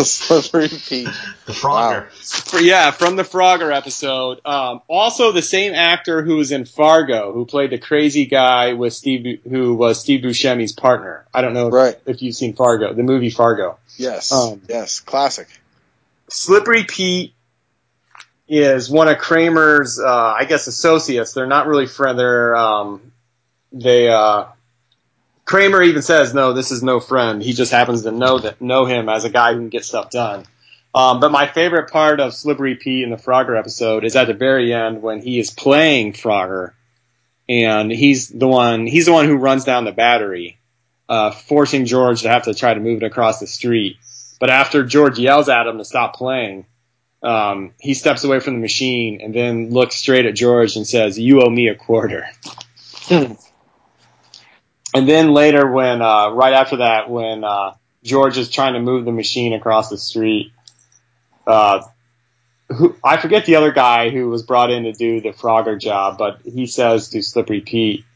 Slippery Pete. The Frogger. For- yeah, from the Frogger episode. Um, also, the same actor who was in Fargo, who played the crazy guy with Steve, who was Steve Buscemi's partner. I don't know if, Right. if you've seen Fargo, the movie Fargo. Yes. Um, yes. Classic. Slippery Pete is one of Kramer's, uh, I guess, associates. They're not really friends. They're, um, they, uh, Kramer even says, no, this is no friend. He just happens to know that, know him as a guy who can get stuff done. Um, but my favorite part of Slippery Pete in the Frogger episode is at the very end when he is playing Frogger and he's the one, he's the one who runs down the battery, uh, forcing George to have to try to move it across the street. But after George yells at him to stop playing, um, he steps away from the machine and then looks straight at George and says, "You owe me a quarter." and then later, when uh, right after that, when uh, George is trying to move the machine across the street, uh, who, I forget the other guy who was brought in to do the Frogger job, but he says to Slippery Pete,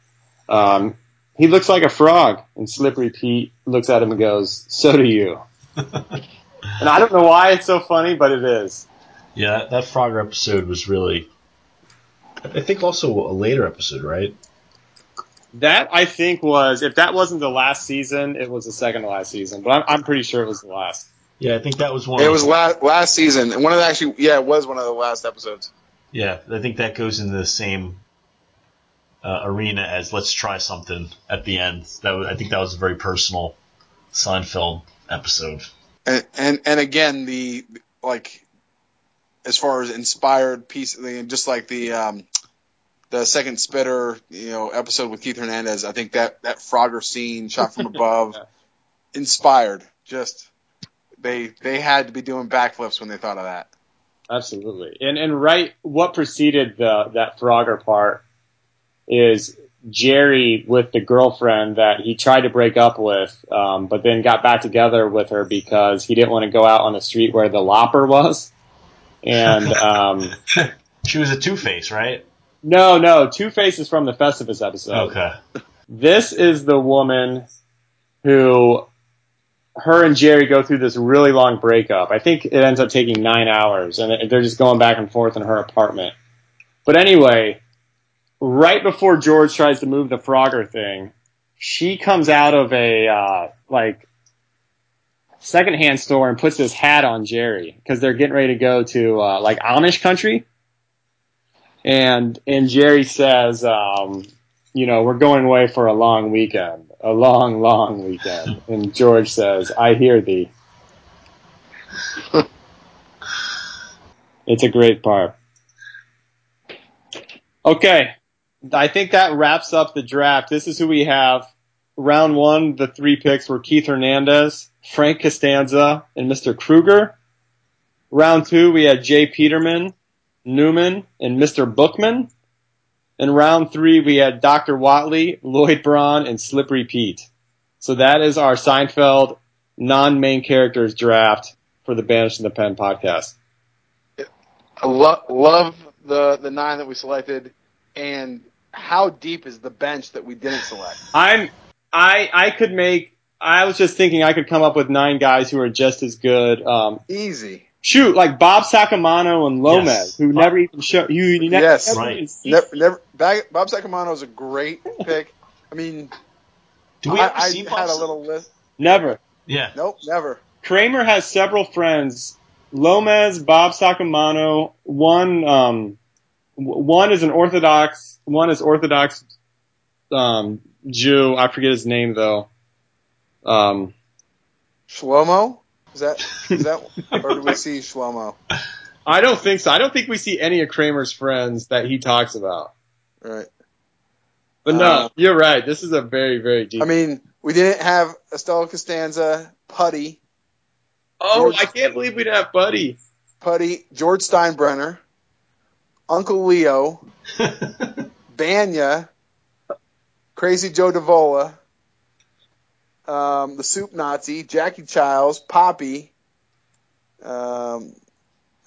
um, "He looks like a frog," and Slippery Pete looks at him and goes, "So do you." And I don't know why it's so funny, but it is. Yeah, that, that Frogger episode was really. I think also a later episode, right? That I think was if that wasn't the last season, it was the second to last season. But I'm, I'm pretty sure it was the last. Yeah, I think that was one. It of was the- last last season, and one of the actually, yeah, it was one of the last episodes. Yeah, I think that goes into the same uh, arena as "Let's try something" at the end. That was, I think that was a very personal Seinfeld episode. And and, and again, the like as far as inspired piece, just like the um, the second spitter, you know, episode with Keith Hernandez. I think that that Frogger scene shot from above, inspired. Just they they had to be doing backflips when they thought of that. Absolutely. And and right what preceded the that Frogger part is Jerry with the girlfriend that he tried to break up with, um, but then got back together with her because he didn't want to go out on the street where the lopper was. And um, She was a Two Face, right? no, no, Two Face is from the Festivus episode. Okay. This is the woman who her and Jerry go through this really long breakup. I think it ends up taking nine hours, and they're just going back and forth in her apartment. But anyway, right before George tries to move the Frogger thing, she comes out of a uh, like secondhand store and puts this hat on Jerry because they're getting ready to go to uh, like Amish country. And and Jerry says, um, you know, we're going away for a long weekend, a long, long weekend. And George says, I hear thee. it's a great part. Okay. I think that wraps up the draft. This is who we have. Round one, the three picks were Keith Hernandez, Frank Costanza, and Mr. Kruger. Round two, we had Jay Peterman, Newman, and Mr. Bookman. In round three, we had Dr. Whatley, Lloyd Braun, and Slippery Pete. So that is our Seinfeld non-main characters draft for the Banished in the Pen podcast. I lo- love the the nine that we selected, and how deep is the bench that we didn't select? I'm, I, I could make, I was just thinking I could come up with nine guys who are just as good. Um, Easy. shoot, like Bob Sacamano and Lomez, Yes. who never even show, you, you never, Yes. never Right. Never, never. Bob Sacamano is a great pick. I mean, Do we I, ever I see had Bob a little list. never. Yeah. Nope, never. Kramer has several friends. Lomez, Bob Sacamano, one, um, w- one is an Orthodox, one is Orthodox, um, Jew. I forget his name though. Um, Shlomo? Is that is that or do we see Shlomo? I don't think so. I don't think we see any of Kramer's friends that he talks about. Right. But no, Uh, you're right. This is a very, very deep. I mean, we didn't have Estelle Costanza, Putty, oh, I can't believe we didn't have Buddy. Putty, George Steinbrenner, Uncle Leo, Bania, Crazy Joe Davola, um, the Soup Nazi, Jackie Chiles, Poppy. Um,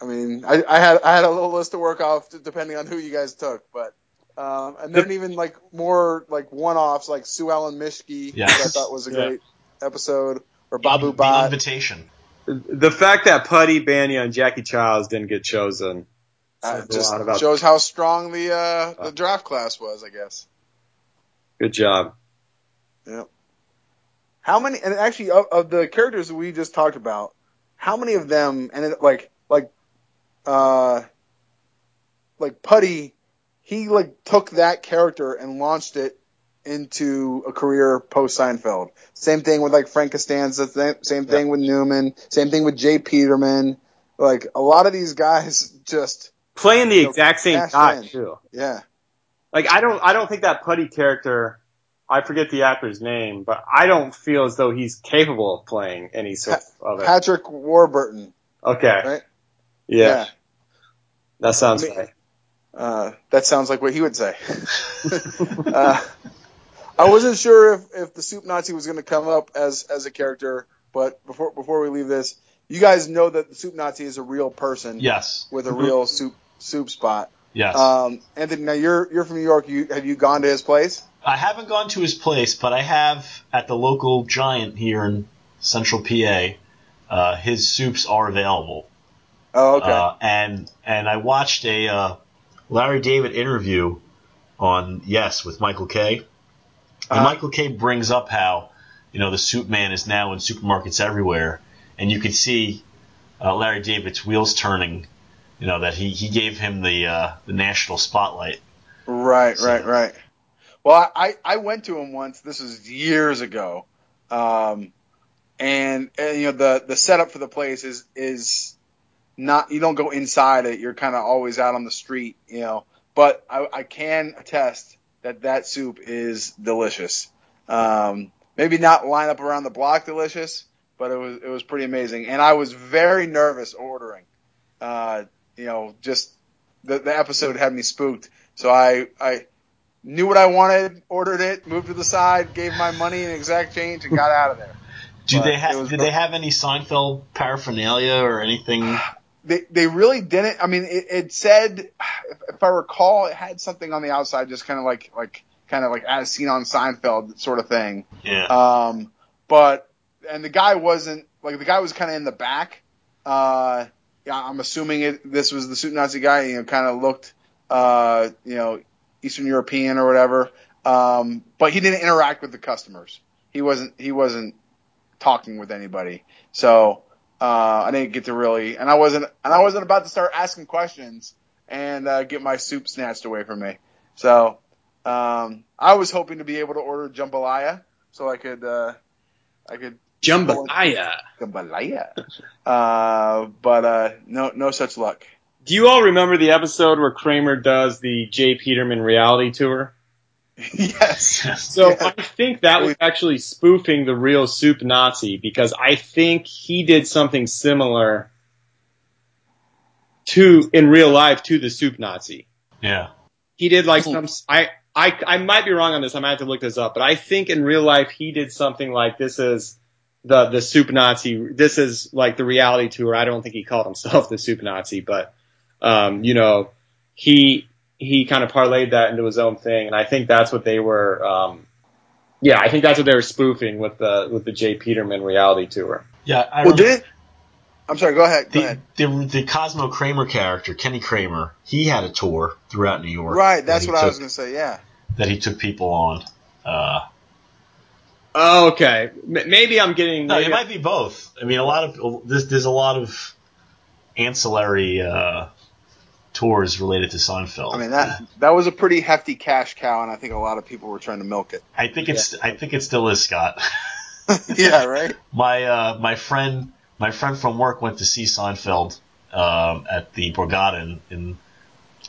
I mean, I, I had I had a little list to work off depending on who you guys took, but um, and then even like more like one offs like Sue Ellen Mishke, Yes. which I thought was a Yeah. great episode, or Babu the Bot. invitation. The fact that Putty, Bania, and Jackie Chiles didn't get chosen Uh, just shows how strong the uh, the draft class was, I guess. Good job. Yep. How many? And actually, of, of the characters that we just talked about, how many of them? And it, like, like, uh, like Putty, he like took that character and launched it into a career post Seinfeld. Same thing with like Frank Costanza. Same, same thing with Newman. Same thing with Jay Peterman. Like a lot of these guys, just Playing the So, exact same cash guy in. too. yeah. Like I don't, I don't think that Putty character. I forget the actor's name, but I don't feel as though he's capable of playing any sort of it. Patrick Warburton, Okay. right? Yeah, that sounds I mean- right. Uh, that sounds like what he would say. uh, I wasn't sure if, if the Soup Nazi was going to come up as as a character, but before before we leave this, you guys know that the Soup Nazi is a real person Yes. with a real soup soup spot. Yes. Um, Anthony, now you're you're from New York. You have you gone to his place? I haven't gone to his place, but I have at the local giant here in central PA. Uh, his soups are available. Oh, okay. Uh, and and I watched a uh, Larry David interview on Yes with Michael Kay And Uh-huh. Michael Kay brings up how you know the Soup Man is now in supermarkets everywhere, and you can see uh, Larry David's wheels turning you know that he, he gave him the uh, the national spotlight. Right, So- right, right. Well, I, I went to him once. This was years ago, um, and, and you know the the setup for the place is is not you don't go inside it. You're kind of always out on the street, you know. But I, I can attest that that soup is delicious. Um, maybe not line up around the block delicious, but it was it was pretty amazing. And I was very nervous ordering. Uh, you know, just the the episode had me spooked. So I I knew what I wanted, ordered it, moved to the side, gave my money and exact change, and got out of there. Do But they have did they have any Seinfeld paraphernalia or anything? They they really didn't. I mean, it, it said, if, if I recall, it had something on the outside, just kind of like like kind of like as seen on Seinfeld sort of thing. Yeah. Um, but and the guy wasn't like the guy was kind of in the back. Uh, yeah, I'm assuming it. This was the Soup Nazi guy. You know, kind of looked, uh, you know, Eastern European or whatever. Um, but he didn't interact with the customers. He wasn't. He wasn't talking with anybody. So uh, I didn't get to really, and I wasn't, and I wasn't about to start asking questions and uh, get my soup snatched away from me. So um, I was hoping to be able to order jambalaya so I could, uh, I could Jambalaya. jambalaya. Uh, but uh, no, no such luck. Do you all remember the episode where Kramer does the Jay Peterman reality tour? yes. So Yeah. I think that was actually spoofing the real Soup Nazi because I think he did something similar to in real life to the Soup Nazi. Yeah. He did like some I I I might be wrong on this. I might have to look this up, but I think in real life he did something like this is the the Soup Nazi. This is like the reality tour. I don't think he called himself the Soup Nazi, but um, you know, he he kind of parlayed that into his own thing, and I think that's what they were. Um, yeah, I think that's what they were spoofing with the with the Jay Peterman reality tour. Yeah. I well, did. I'm sorry. Go ahead. Go the, ahead. the the Cosmo Kramer character, Kenny Kramer, he had a tour throughout New York. Right. That's that he what I was going to say. Yeah. That he took people on. Uh, Oh, okay. M- maybe I'm getting. no, maybe it might be both. I mean, a lot of there's there's a lot of ancillary uh, tours related to Seinfeld. I mean that that was a pretty hefty cash cow, and I think a lot of people were trying to milk it. I think it's I think it still is Scott. yeah. Right. my uh, my friend my friend from work went to see Seinfeld um, at the Borgata in, in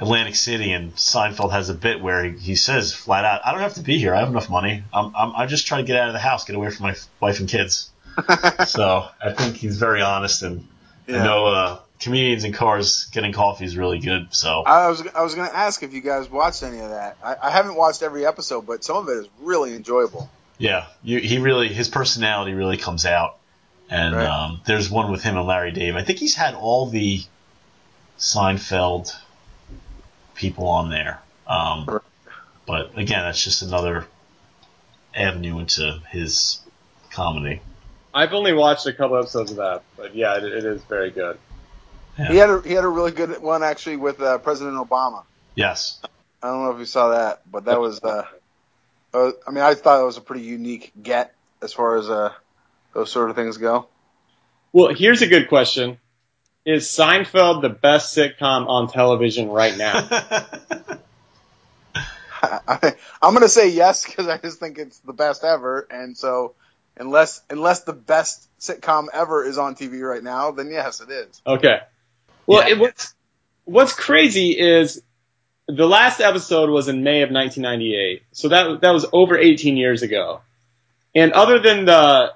Atlantic City, and Seinfeld has a bit where he, he says flat out, "I don't have to be here. I have enough money. I'm, I'm I just try to get out of the house, get away from my wife and kids." so I think he's very honest, and I know uh, comedians in cars getting coffee is really good. So I was I was going to ask if you guys watched any of that. I, I haven't watched every episode, but some of it is really enjoyable. yeah, you, he really his personality really comes out. And Right. um, there's one with him and Larry Dave. I think he's had all the Seinfeld people on there. Um, but again, that's just another avenue into his comedy. I've only watched a couple episodes of that, but yeah, it, it is very good. Yeah. He had a, he had a really good one actually with uh, President Obama. Yes. I don't know if you saw that, but that was uh, uh I mean I thought it was a pretty unique get as far as uh those sort of things go. Well, here's a good question: Is Seinfeld the best sitcom on television right now? I, I'm going to say yes because I just think it's the best ever, and so unless unless the best sitcom ever is on TV right now, then yes, it is. Okay. Well, Yeah. it, what's what's crazy is the last episode was in May of 1998, so that that was over 18 years ago. And other than the,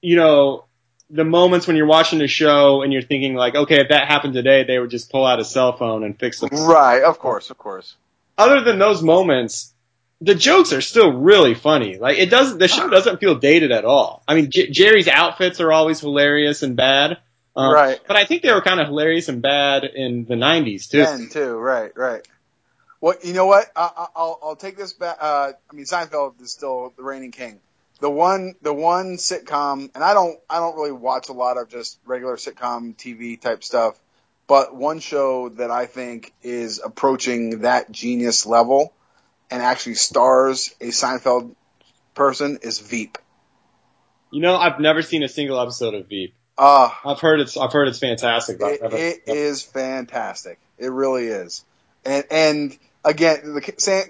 you know, the moments when you're watching the show and you're thinking like, okay, if that happened today, they would just pull out a cell phone and fix it. Right, of course, of course. Other than those moments, the jokes are still really funny. Like it doesn't, the show doesn't feel dated at all. I mean, J- Jerry's outfits are always hilarious and bad. Um, Right. But I think they were kind of hilarious and bad in the 90s too. Then too, right, right. Well, you know what? I, I- I'll I'll take this back. Uh, I mean, Seinfeld is still the reigning king. The one, the one sitcom, and I don't, I don't really watch a lot of just regular sitcom TV type stuff. But one show that I think is approaching that genius level and actually stars a Seinfeld person is Veep. You know, I've never seen a single episode of Veep. Ah, I've heard it's I've heard it's fantastic. but it, never- it is fantastic. It really is. And and again, the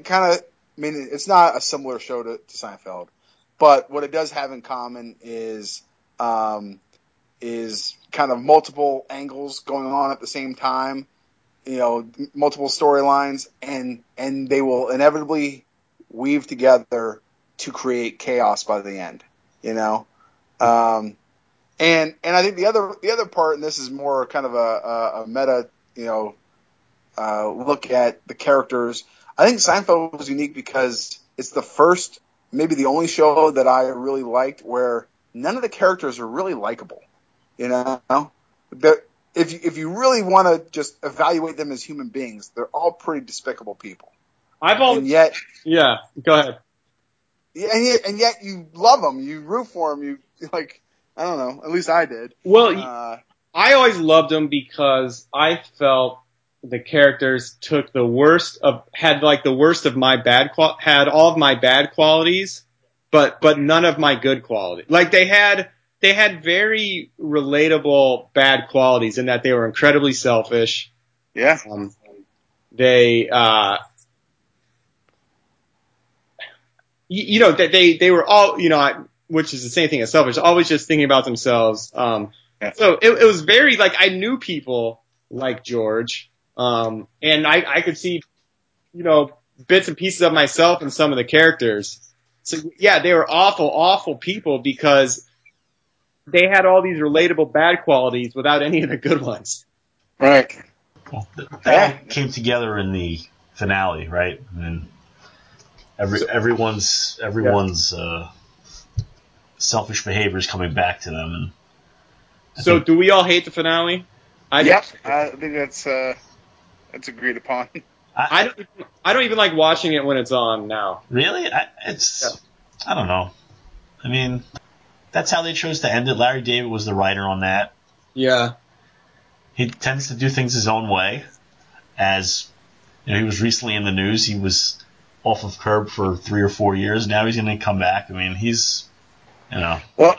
kind of I mean, it's not a similar show to, to Seinfeld, but what it does have in common is um, is kind of multiple angles going on at the same time. You know, multiple storylines, and and they will inevitably weave together to create chaos by the end. You know, um, and and I think the other the other part, and this is more kind of a, a, a meta, you know, uh, look at the characters. I think Seinfeld was unique because it's the first, maybe the only show that I really liked where none of the characters are really likable. You know, They're- if you, if you really want to just evaluate them as human beings, they're all pretty despicable people, I've and always yet yeah. Go ahead. and yet, and yet you love them, you root for them, you like I don't know, at least I did. Well, Uh, I always loved them because I felt the characters took the worst of had like the worst of my bad qual had all of my bad qualities, but but none of my good qualities. Like they had they had very relatable bad qualities in that they were incredibly selfish. yeah, Um, they uh, you, you know that they they were all you know I, which is the same thing as selfish, always just thinking about themselves. Um, Yeah. so it, it was very like I knew people like George, um, and I I could see you know bits and pieces of myself in some of the characters. So yeah, they were awful, awful people because they had all these relatable bad qualities without any of the good ones. right. Well, that Yeah. came together in the finale, right? And every everyone's everyone's uh, selfish behavior is coming back to them, and I So think- do we all hate the finale? I yep, I think that's uh, that's agreed upon. I, I don't. even- I don't even like watching it when it's on now. really, I, it's I don't know. I mean, that's how they chose to end it. Larry David was the writer on that. Yeah. He tends to do things his own way. As you know, he was recently in the news. He was off of Curb for three or four years. Now he's going to come back. I mean, he's you know. Well,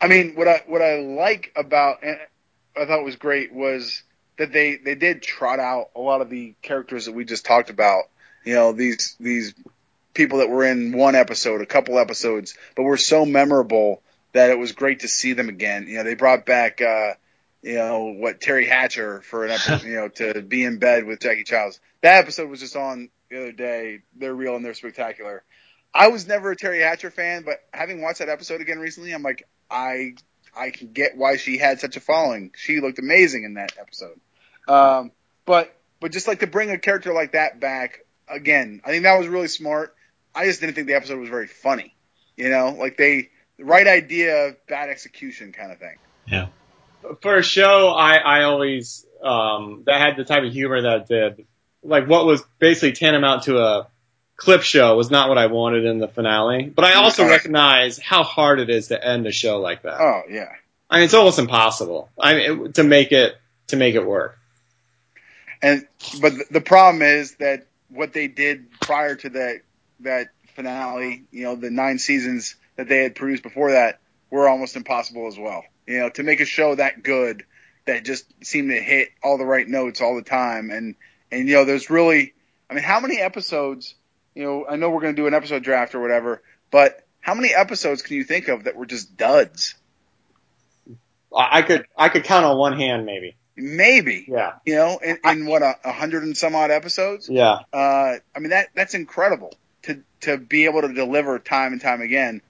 I mean, what I what I like about and I thought was great was that they they did trot out a lot of the characters that we just talked about. You know, these these people that were in one episode, a couple episodes, but were so memorable that it was great to see them again. You know, they brought back uh you know what Teri Hatcher for an episode, you know, to be in bed with Jackie Chiles. That episode was just on the other day. They're real and they're spectacular. I was never a Teri Hatcher fan, but having watched that episode again recently, I'm like, I I can get why she had such a following. She looked amazing in that episode. Um, but but just like to bring a character like that back again, I think that was really smart. I just didn't think the episode was very funny. You know, like they the right idea, bad execution kind of thing. Yeah. For a show, I I always um that had the type of humor that did. Like what was basically tantamount to a clip show was not what I wanted in the finale. But I also Right. recognize how hard it is to end a show like that. Oh yeah. I mean, it's almost impossible. I mean, it, to make it to make it work. And but the- problem is that what they did prior to that that finale, you know, the nine seasons that they had produced before that were almost impossible as well. You know, to make a show that good that just seemed to hit all the right notes all the time and and you know, there's really I mean, how many episodes, you know, I know we're going to do an episode draft or whatever, but how many episodes can you think of that were just duds? I could I could count on one hand, maybe. Maybe, Yeah. you know, in, in what a, a hundred and some odd episodes. Yeah. Uh, I mean that that's incredible to to be able to deliver time and time again.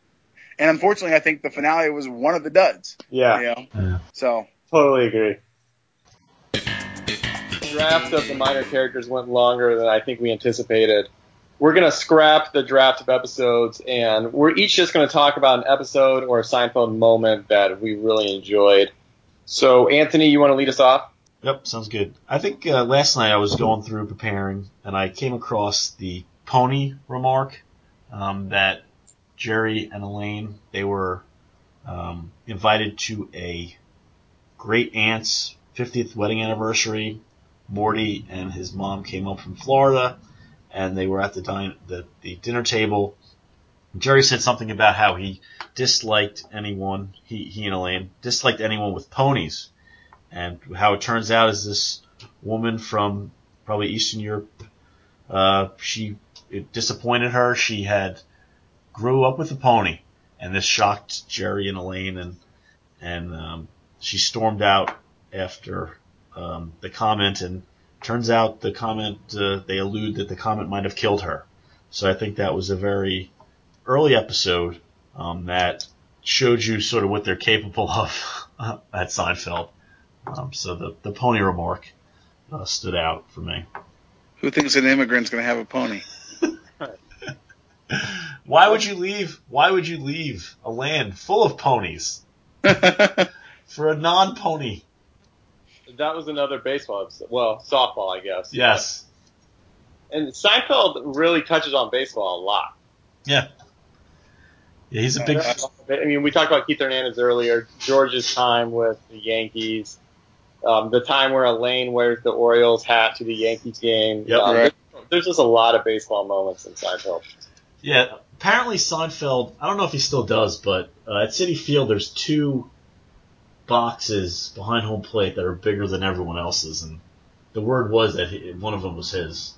And unfortunately, I think the finale was one of the duds. Yeah. You know, Yeah. so Totally agree. The Draft of the minor characters went longer than I think we anticipated. We're gonna scrap the draft of episodes, and we're each just gonna talk about an episode or a Seinfeld moment that we really enjoyed. So, Anthony, you want to lead us off? Yep, sounds good. I think uh, last night I was going through preparing, and I came across the pony remark um, that Jerry and Elaine they were um, invited to a great aunt's 50th wedding anniversary. Morty and his mom came up from Florida, and they were at the dine the, the dinner table. Jerry said something about how he disliked anyone, he, he and Elaine, disliked anyone with ponies. And how it turns out is this woman from probably Eastern Europe, uh, she, it disappointed her. She had grew up with a pony and this shocked Jerry and Elaine and, and, um, she stormed out after, um, the comment and turns out the comment, uh, they allude that the comment might have killed her. So I think that was a very early episode um, that showed you sort of what they're capable of at Seinfeld. Um, so the, the pony remark uh, stood out for me. Who thinks an immigrant's going to have a pony? Why would you leave? Why would you leave a land full of ponies for a non-pony? That was another baseball episode. Well, softball, I guess. Yes. And Seinfeld really touches on baseball a lot. Yeah. Yeah, he's a big. I mean, we talked about Keith Hernandez earlier. George's time with the Yankees, um, the time where Elaine wears the Orioles hat to the Yankees game. Yep, um, right. there's, there's just a lot of baseball moments in Seinfeld. Yeah, apparently Seinfeld. I don't know if he still does, but uh, at Citi Field, there's two boxes behind home plate that are bigger than everyone else's, and the word was that he, one of them was his.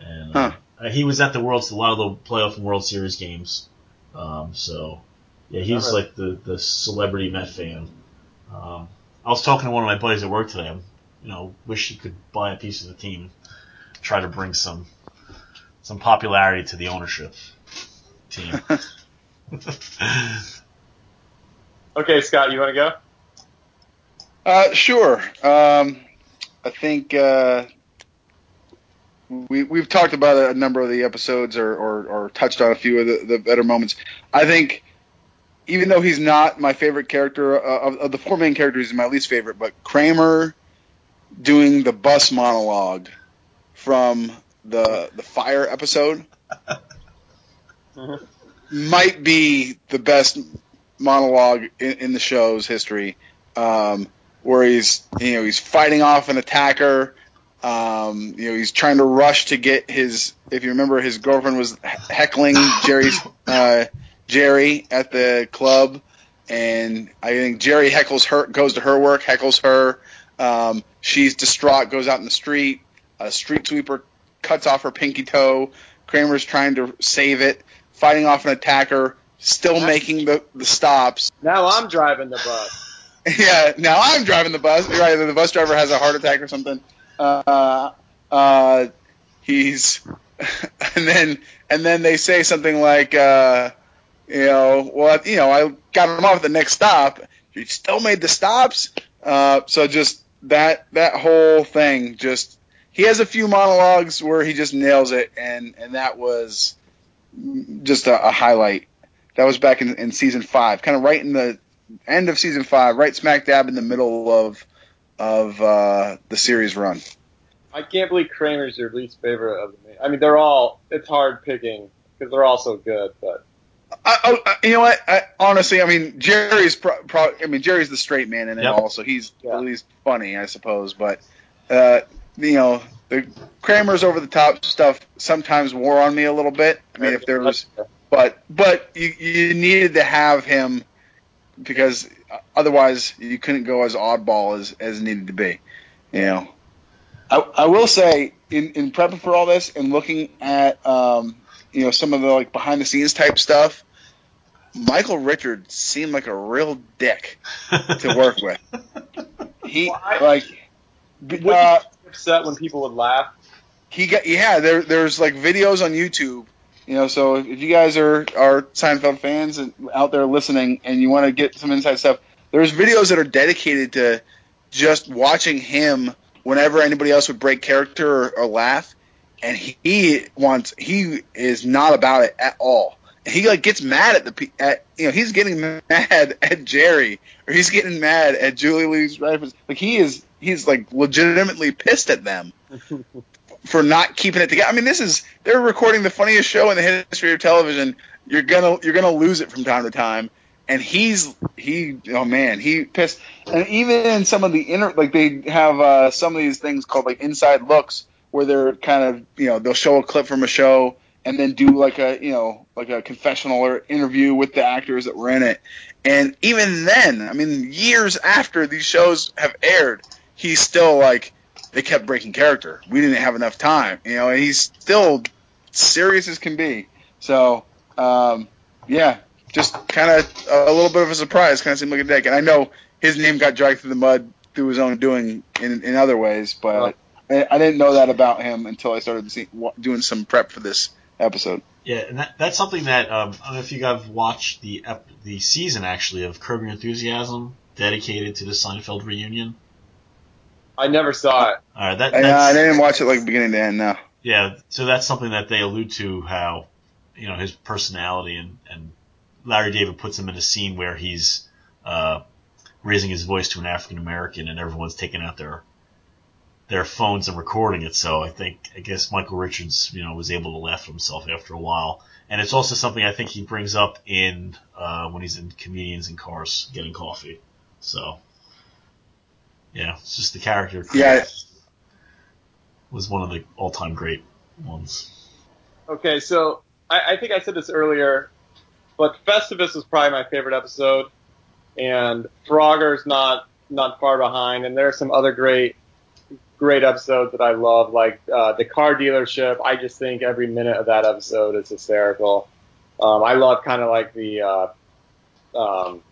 And uh, uh, he was at the World, a lot of the playoff and World Series games. Um, so yeah, he's was like the the celebrity Met fan. Um, I was talking to one of my buddies at work today. I'm, you know, wish he could buy a piece of the team, try to bring some some popularity to the ownership team. Okay, Scott, you want to go? Uh, sure. Um, I think uh, we we've talked about a number of the episodes, or, or, or touched on a few of the, the better moments. I think, even though he's not my favorite character uh, of, of the four main characters, he's my least favorite. But Kramer doing the bus monologue from the the fire episode might be the best monologue in, in the show's history. Um, where he's you know he's fighting off an attacker. Um, you know he's trying to rush to get his. If you remember, his girlfriend was heckling Jerry's uh, Jerry at the club, and I think Jerry heckles her, goes to her work, heckles her. Um, she's distraught, goes out in the street. A street sweeper cuts off her pinky toe. Kramer's trying to save it, fighting off an attacker, still making the, the stops. Now I'm driving the bus. Yeah, now I'm driving the bus. Right, the bus driver has a heart attack or something. Uh, uh, he's, and then and then they say something like, uh, you know, well, you know, I got him off at the next stop. He still made the stops. Uh, so just that that whole thing, just he has a few monologues where he just nails it, and and that was just a, a highlight. That was back in, in season five, kind of right in the end of season five, right smack dab in the middle of of uh, the series run. I can't believe Kramer's your least favorite of the. I mean, they're all. It's hard picking because they're all so good, but I, I, you know what? I, honestly, I mean, Jerry's pro, pro, I mean, Jerry's the straight man in it Yep. also. He's Yeah. at least funny, I suppose. But uh, you know, the Kramer's over the top stuff sometimes wore on me a little bit. I mean, if there was, but but you you needed to have him because otherwise you couldn't go as oddball as as needed to be. You know, I, I will say in in prepping for all this and looking at um, you know some of the like behind the scenes type stuff, Michael Richards seemed like a real dick to work with. He Why? like Would uh, upset when people would laugh? he got yeah there there's like videos on YouTube you know so if, you guys are are Seinfeld fans out there listening and you want to get some inside stuff there's videos that are dedicated to just watching him whenever anybody else would break character or, or laugh. And he, wants he is not about it at all. He like gets mad at the at you know he's getting mad at Jerry or he's getting mad at Julie Louise Dreyfus like he is he's like legitimately pissed at them for not keeping it together. I mean, this is they're recording the funniest show in the history of television. You're gonna you're gonna lose it from time to time. And he's he oh man he pissed. And even in some of the inner like they have uh, some of these things called like inside looks where they're kind of you know they'll show a clip from a show and then do like a you know like a confessional or interview with the actors that were in it. And even then, I mean, years after these shows have aired, he's still like they kept breaking character. We didn't have enough time, you know. And he's still serious as can be. So um, yeah, just kind of a little bit of a surprise. Kind of seemed like a dick. And I know his name got dragged through the mud through his own doing in, in other ways, but I, I didn't know that about him until I started see, doing some prep for this episode. Yeah, and that, that's something that um, I don't know if you guys watched the ep- the season actually of Curb Your Enthusiasm dedicated to the Seinfeld reunion. I never saw it. All right, that I, I didn't watch it like beginning to end. No. yeah, so that's something that they allude to how you know his personality and and Larry David puts him in a scene where he's uh, raising his voice to an African American and everyone's taking out their their phones and recording it. So I think I guess Michael Richards you know was able to laugh at himself after a while. And it's also something I think he brings up in uh, when he's in comedians in cars getting coffee. So yeah, it's just the character. Yeah. was one of the all time great ones. Okay, so I, I think I said this earlier, but Festivus was probably my favorite episode, and Frogger's not not far behind, and there are some other great great episodes that I love, like uh, the car dealership. I just think every minute of that episode is hysterical. Um, I love kind of like the uh, um,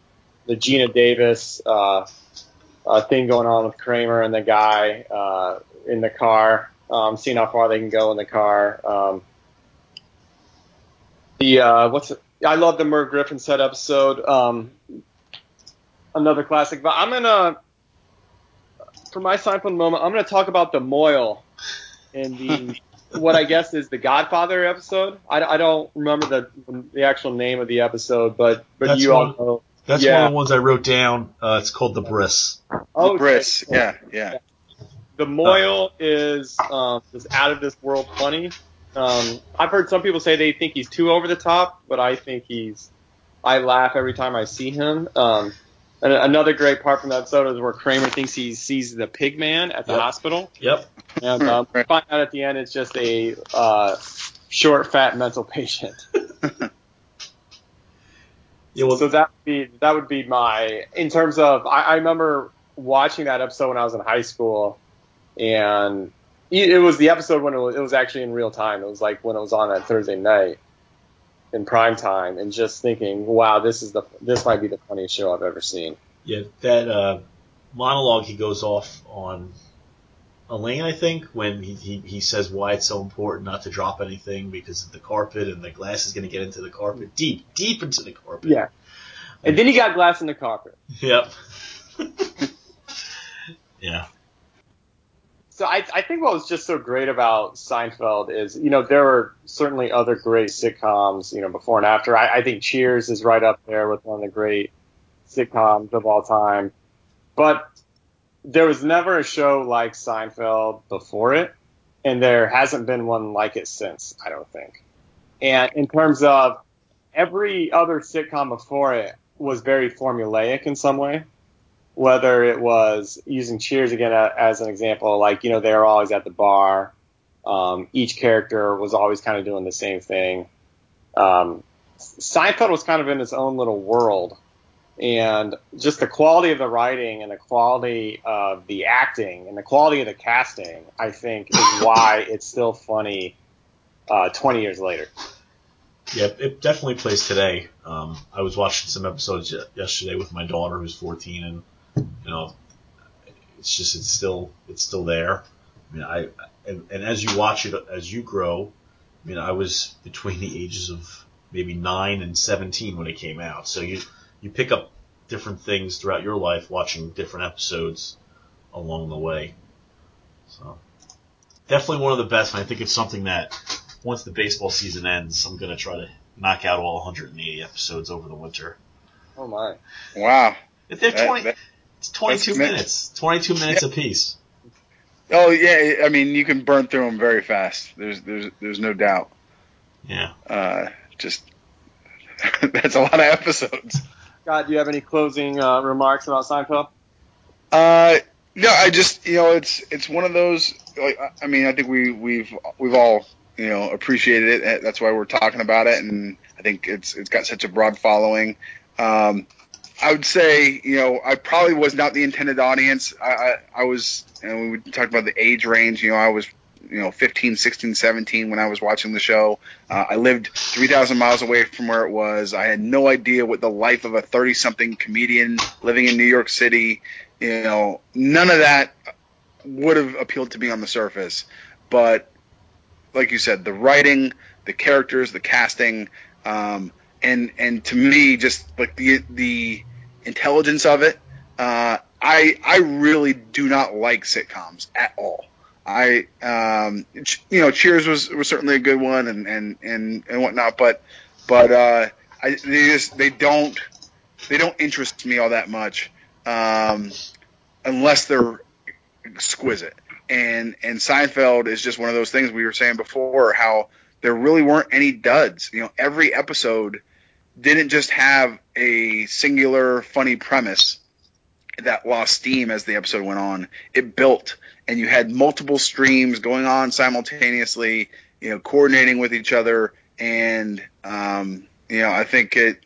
the Geena Davis uh, uh, thing going on with Kramer and the guy uh, in the car, um, seeing how far they can go in the car. Um, the uh, what's it? I love the Merv Griffin set episode. Um, another classic. But I'm gonna for my Seinfeld moment, I'm gonna talk about the Mohel in the what I guess is the Godfather episode. I, I don't remember the the actual name of the episode, but but That's you all know. That's Yeah. one of the ones I wrote down. Uh, it's called the Bris. Oh, okay. Bris. Yeah, yeah. The Mohel is um, is out of this world funny. Um, I've heard some people say they think he's too over the top, but I think he's. I laugh every time I see him. Um, and another great part from that episode is where Kramer thinks he sees the pig man at the Yep. hospital, Yep. and um, we find out at the end it's just a uh, short, fat mental patient. Yeah. Well, so that would be that would be my in terms of I, I remember watching that episode when I was in high school, and it was the episode when it was, it was actually in real time. It was like when it was on that Thursday night in prime time, and just thinking, wow, this is the this might be the funniest show I've ever seen. yeah. That uh, monologue he goes off on Elaine, I think, when he, he, he says why it's so important not to drop anything because of the carpet and the glass is going to get into the carpet, deep, deep into the carpet. Yeah, and then he got glass in the carpet. Yep. yeah. So I, I think what was just so great about Seinfeld is, you know, there were certainly other great sitcoms, you know, before and after. I, I think Cheers is right up there with one of the great sitcoms of all time. But there was never a show like Seinfeld before it, and there hasn't been one like it since, I don't think. And in terms of every other sitcom before it was very formulaic in some way whether it was using Cheers again as an example, like you know they were always at the bar. Um, each character was always kind of doing the same thing. Um, Seinfeld was kind of in its own little world, and just the quality of the writing and the quality of the acting and the quality of the casting, I think, is why it's still funny uh, 20 years later. Yeah, it definitely plays today. Um, I was watching some episodes yesterday with my daughter, who's 14, and you know, it's just it's still it's still there. I mean, I and, and as you watch it, as you grow, I mean, I was between the ages of maybe nine and 17 when it came out, so you you pick up different things throughout your life watching different episodes along the way. So definitely one of the best, and I think it's something that once the baseball season ends, I'm gonna try to knock out all 180 episodes over the winter. Oh my! Wow. If they're That- 20, that- it's 22 minutes, 22 minutes apiece. oh yeah. I mean, you can burn through them very fast. There's there's there's no doubt. Yeah. Uh, just that's a lot of episodes. Scott, do you have any closing uh, remarks about Seinfeld? Uh, no, I just you know it's it's one of those. Like I- mean, I think we we've we've all you know appreciated it. That's why we're talking about it, and I think it's it's got such a broad following. Um, I would say, you know, I probably was not the intended audience. I, I, I was, and we talked about the age range. You know, I was, you know, 15, 16, 17 when I was watching the show. Uh, I lived 3,000 miles away from where it was. I had no idea what the life of a 30 something comedian living in New York City, you know, none of that would have appealed to me on the surface. But like you said, the writing, the characters, the casting, um, and and to me, just like the the intelligence of it, uh, I I really do not like sitcoms at all. I um, you know Cheers was was certainly a good one and and and and whatnot, but but uh, I they just they don't they don't interest me all that much um, unless they're exquisite. And and Seinfeld is just one of those things we were saying before how there really weren't any duds. You know, every episode didn't just have a singular funny premise that lost steam as the episode went on. It built, and you had multiple streams going on simultaneously, you know, coordinating with each other, and um, you know, I think it,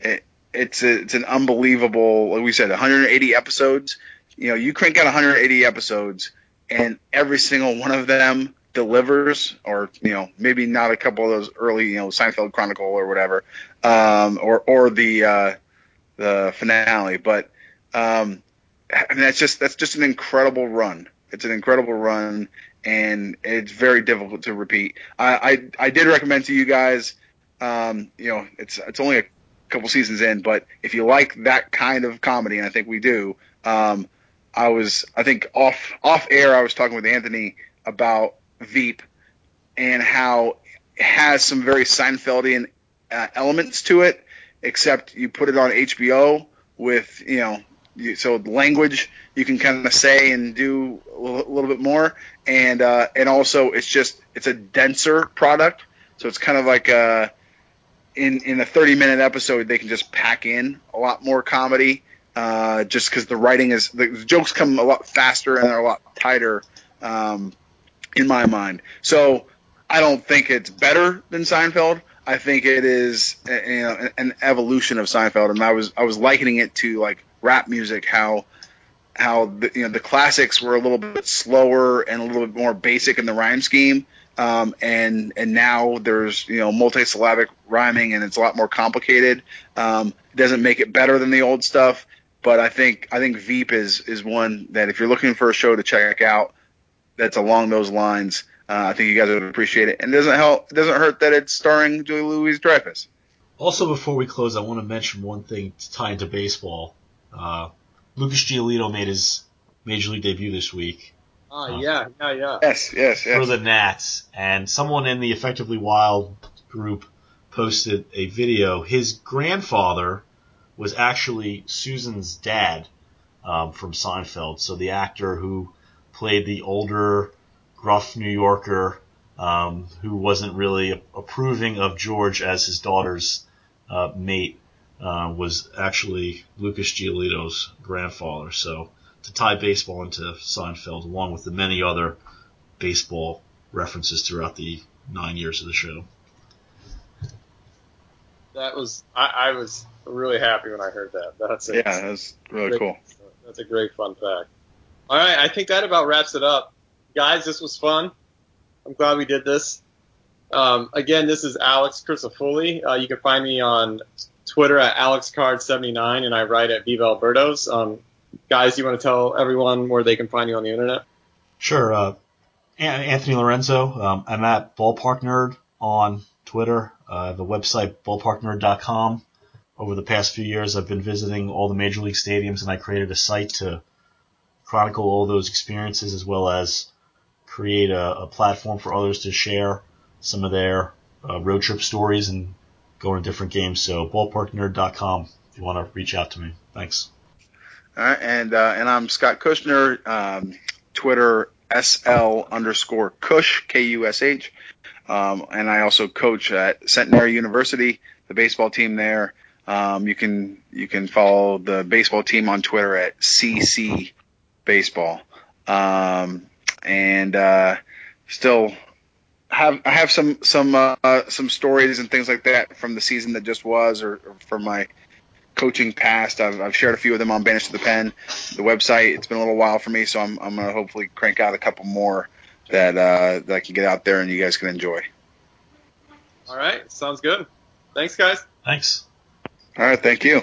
it it's a, it's an unbelievable, like we said, 180 episodes. You know, you crank out 180 episodes, and every single one of them delivers, or you know, maybe not a couple of those early, you know, Seinfeld Chronicle or whatever, um, or or the uh, the finale. But um, I mean, that's just that's just an incredible run. It's an incredible run, and it's very difficult to repeat. I I, I did recommend to you guys, um, you know, it's it's only a couple seasons in, but if you like that kind of comedy, and I think we do, um, I was I think off off air I was talking with Anthony about Veep and how it has some very Seinfeldian uh, elements to it, except you put it on HBO with you know so language you can kind of say and do a little, bit more, and uh, and also it's just it's a denser product, so it's kind of like a in in a 30 minute episode they can just pack in a lot more comedy uh, just because the writing is the, jokes come a lot faster and they're a lot tighter um, in my mind. So I don't think it's better than Seinfeld. I think it is uh, you know an evolution of Seinfeld, and I was I was likening it to like rap music, how how the, you know the classics were a little bit slower and a little bit more basic in the rhyme scheme, um, and and now there's you know multisyllabic rhyming and it's a lot more complicated. Um, doesn't make it better than the old stuff, but I think I think Veep is is one that if you're looking for a show to check out, that's along those lines. Uh, I think you guys would appreciate it, and it doesn't help. It doesn't hurt that it's starring Julie Louis Dreyfus. Also, before we close, I want to mention one thing to tie into baseball. Uh, Lucas Giolito made his major league debut this week Oh yeah, yeah, yeah. Yes, yes, yes. for the Nats, and someone in the Effectively Wild group posted a video. His grandfather was actually Susan's dad um, from Seinfeld, so the actor who played the older, gruff New Yorker um, who wasn't really approving of George as his daughter's uh, mate uh, was actually Lucas Giolito's grandfather. So to tie baseball into Seinfeld, along with the many other baseball references throughout the nine years of the show. That was I, I was really happy when I heard that. That's a, Yeah, that's really great- cool. That's a great fun fact. All right, I think that about wraps it up, guys. This was fun. I'm glad we did this. Um, again, this is Alex Crisafulli. Uh, you can find me on Twitter at AlexCard79, and I write at Viva El Birdos. Um, guys, you want to tell everyone where they can find you on the internet? Sure. Uh, Anthony Lorenzo. Um, I'm at Ballpark Nerd on Twitter. Uh, the website ballparknerd.com. Over the past few years, I've been visiting all the major league stadiums, and I created a site to chronicle all those experiences as well as create a, a platform for others to share some of their uh, road trip stories and go to different games. So ballparknerd.com if you want to reach out to me. Thanks. All right, and uh, and I'm Scott Kushner. Um, Twitter SL underscore Kush K U S H, um, and I also coach at Centenary University, the baseball team there. Um, you can you can follow the baseball team on Twitter at CC Baseball, um, and uh, still have I have some some uh, some stories and things like that from the season that just was, or, or from my coaching past. I've, I've shared a few of them on Banished to the Pen, the website. It's been a little while for me, so I'm I'm gonna hopefully crank out a couple more that uh, that I can get out there and you guys can enjoy. All right, sounds good. Thanks, guys. Thanks. All right, thank you.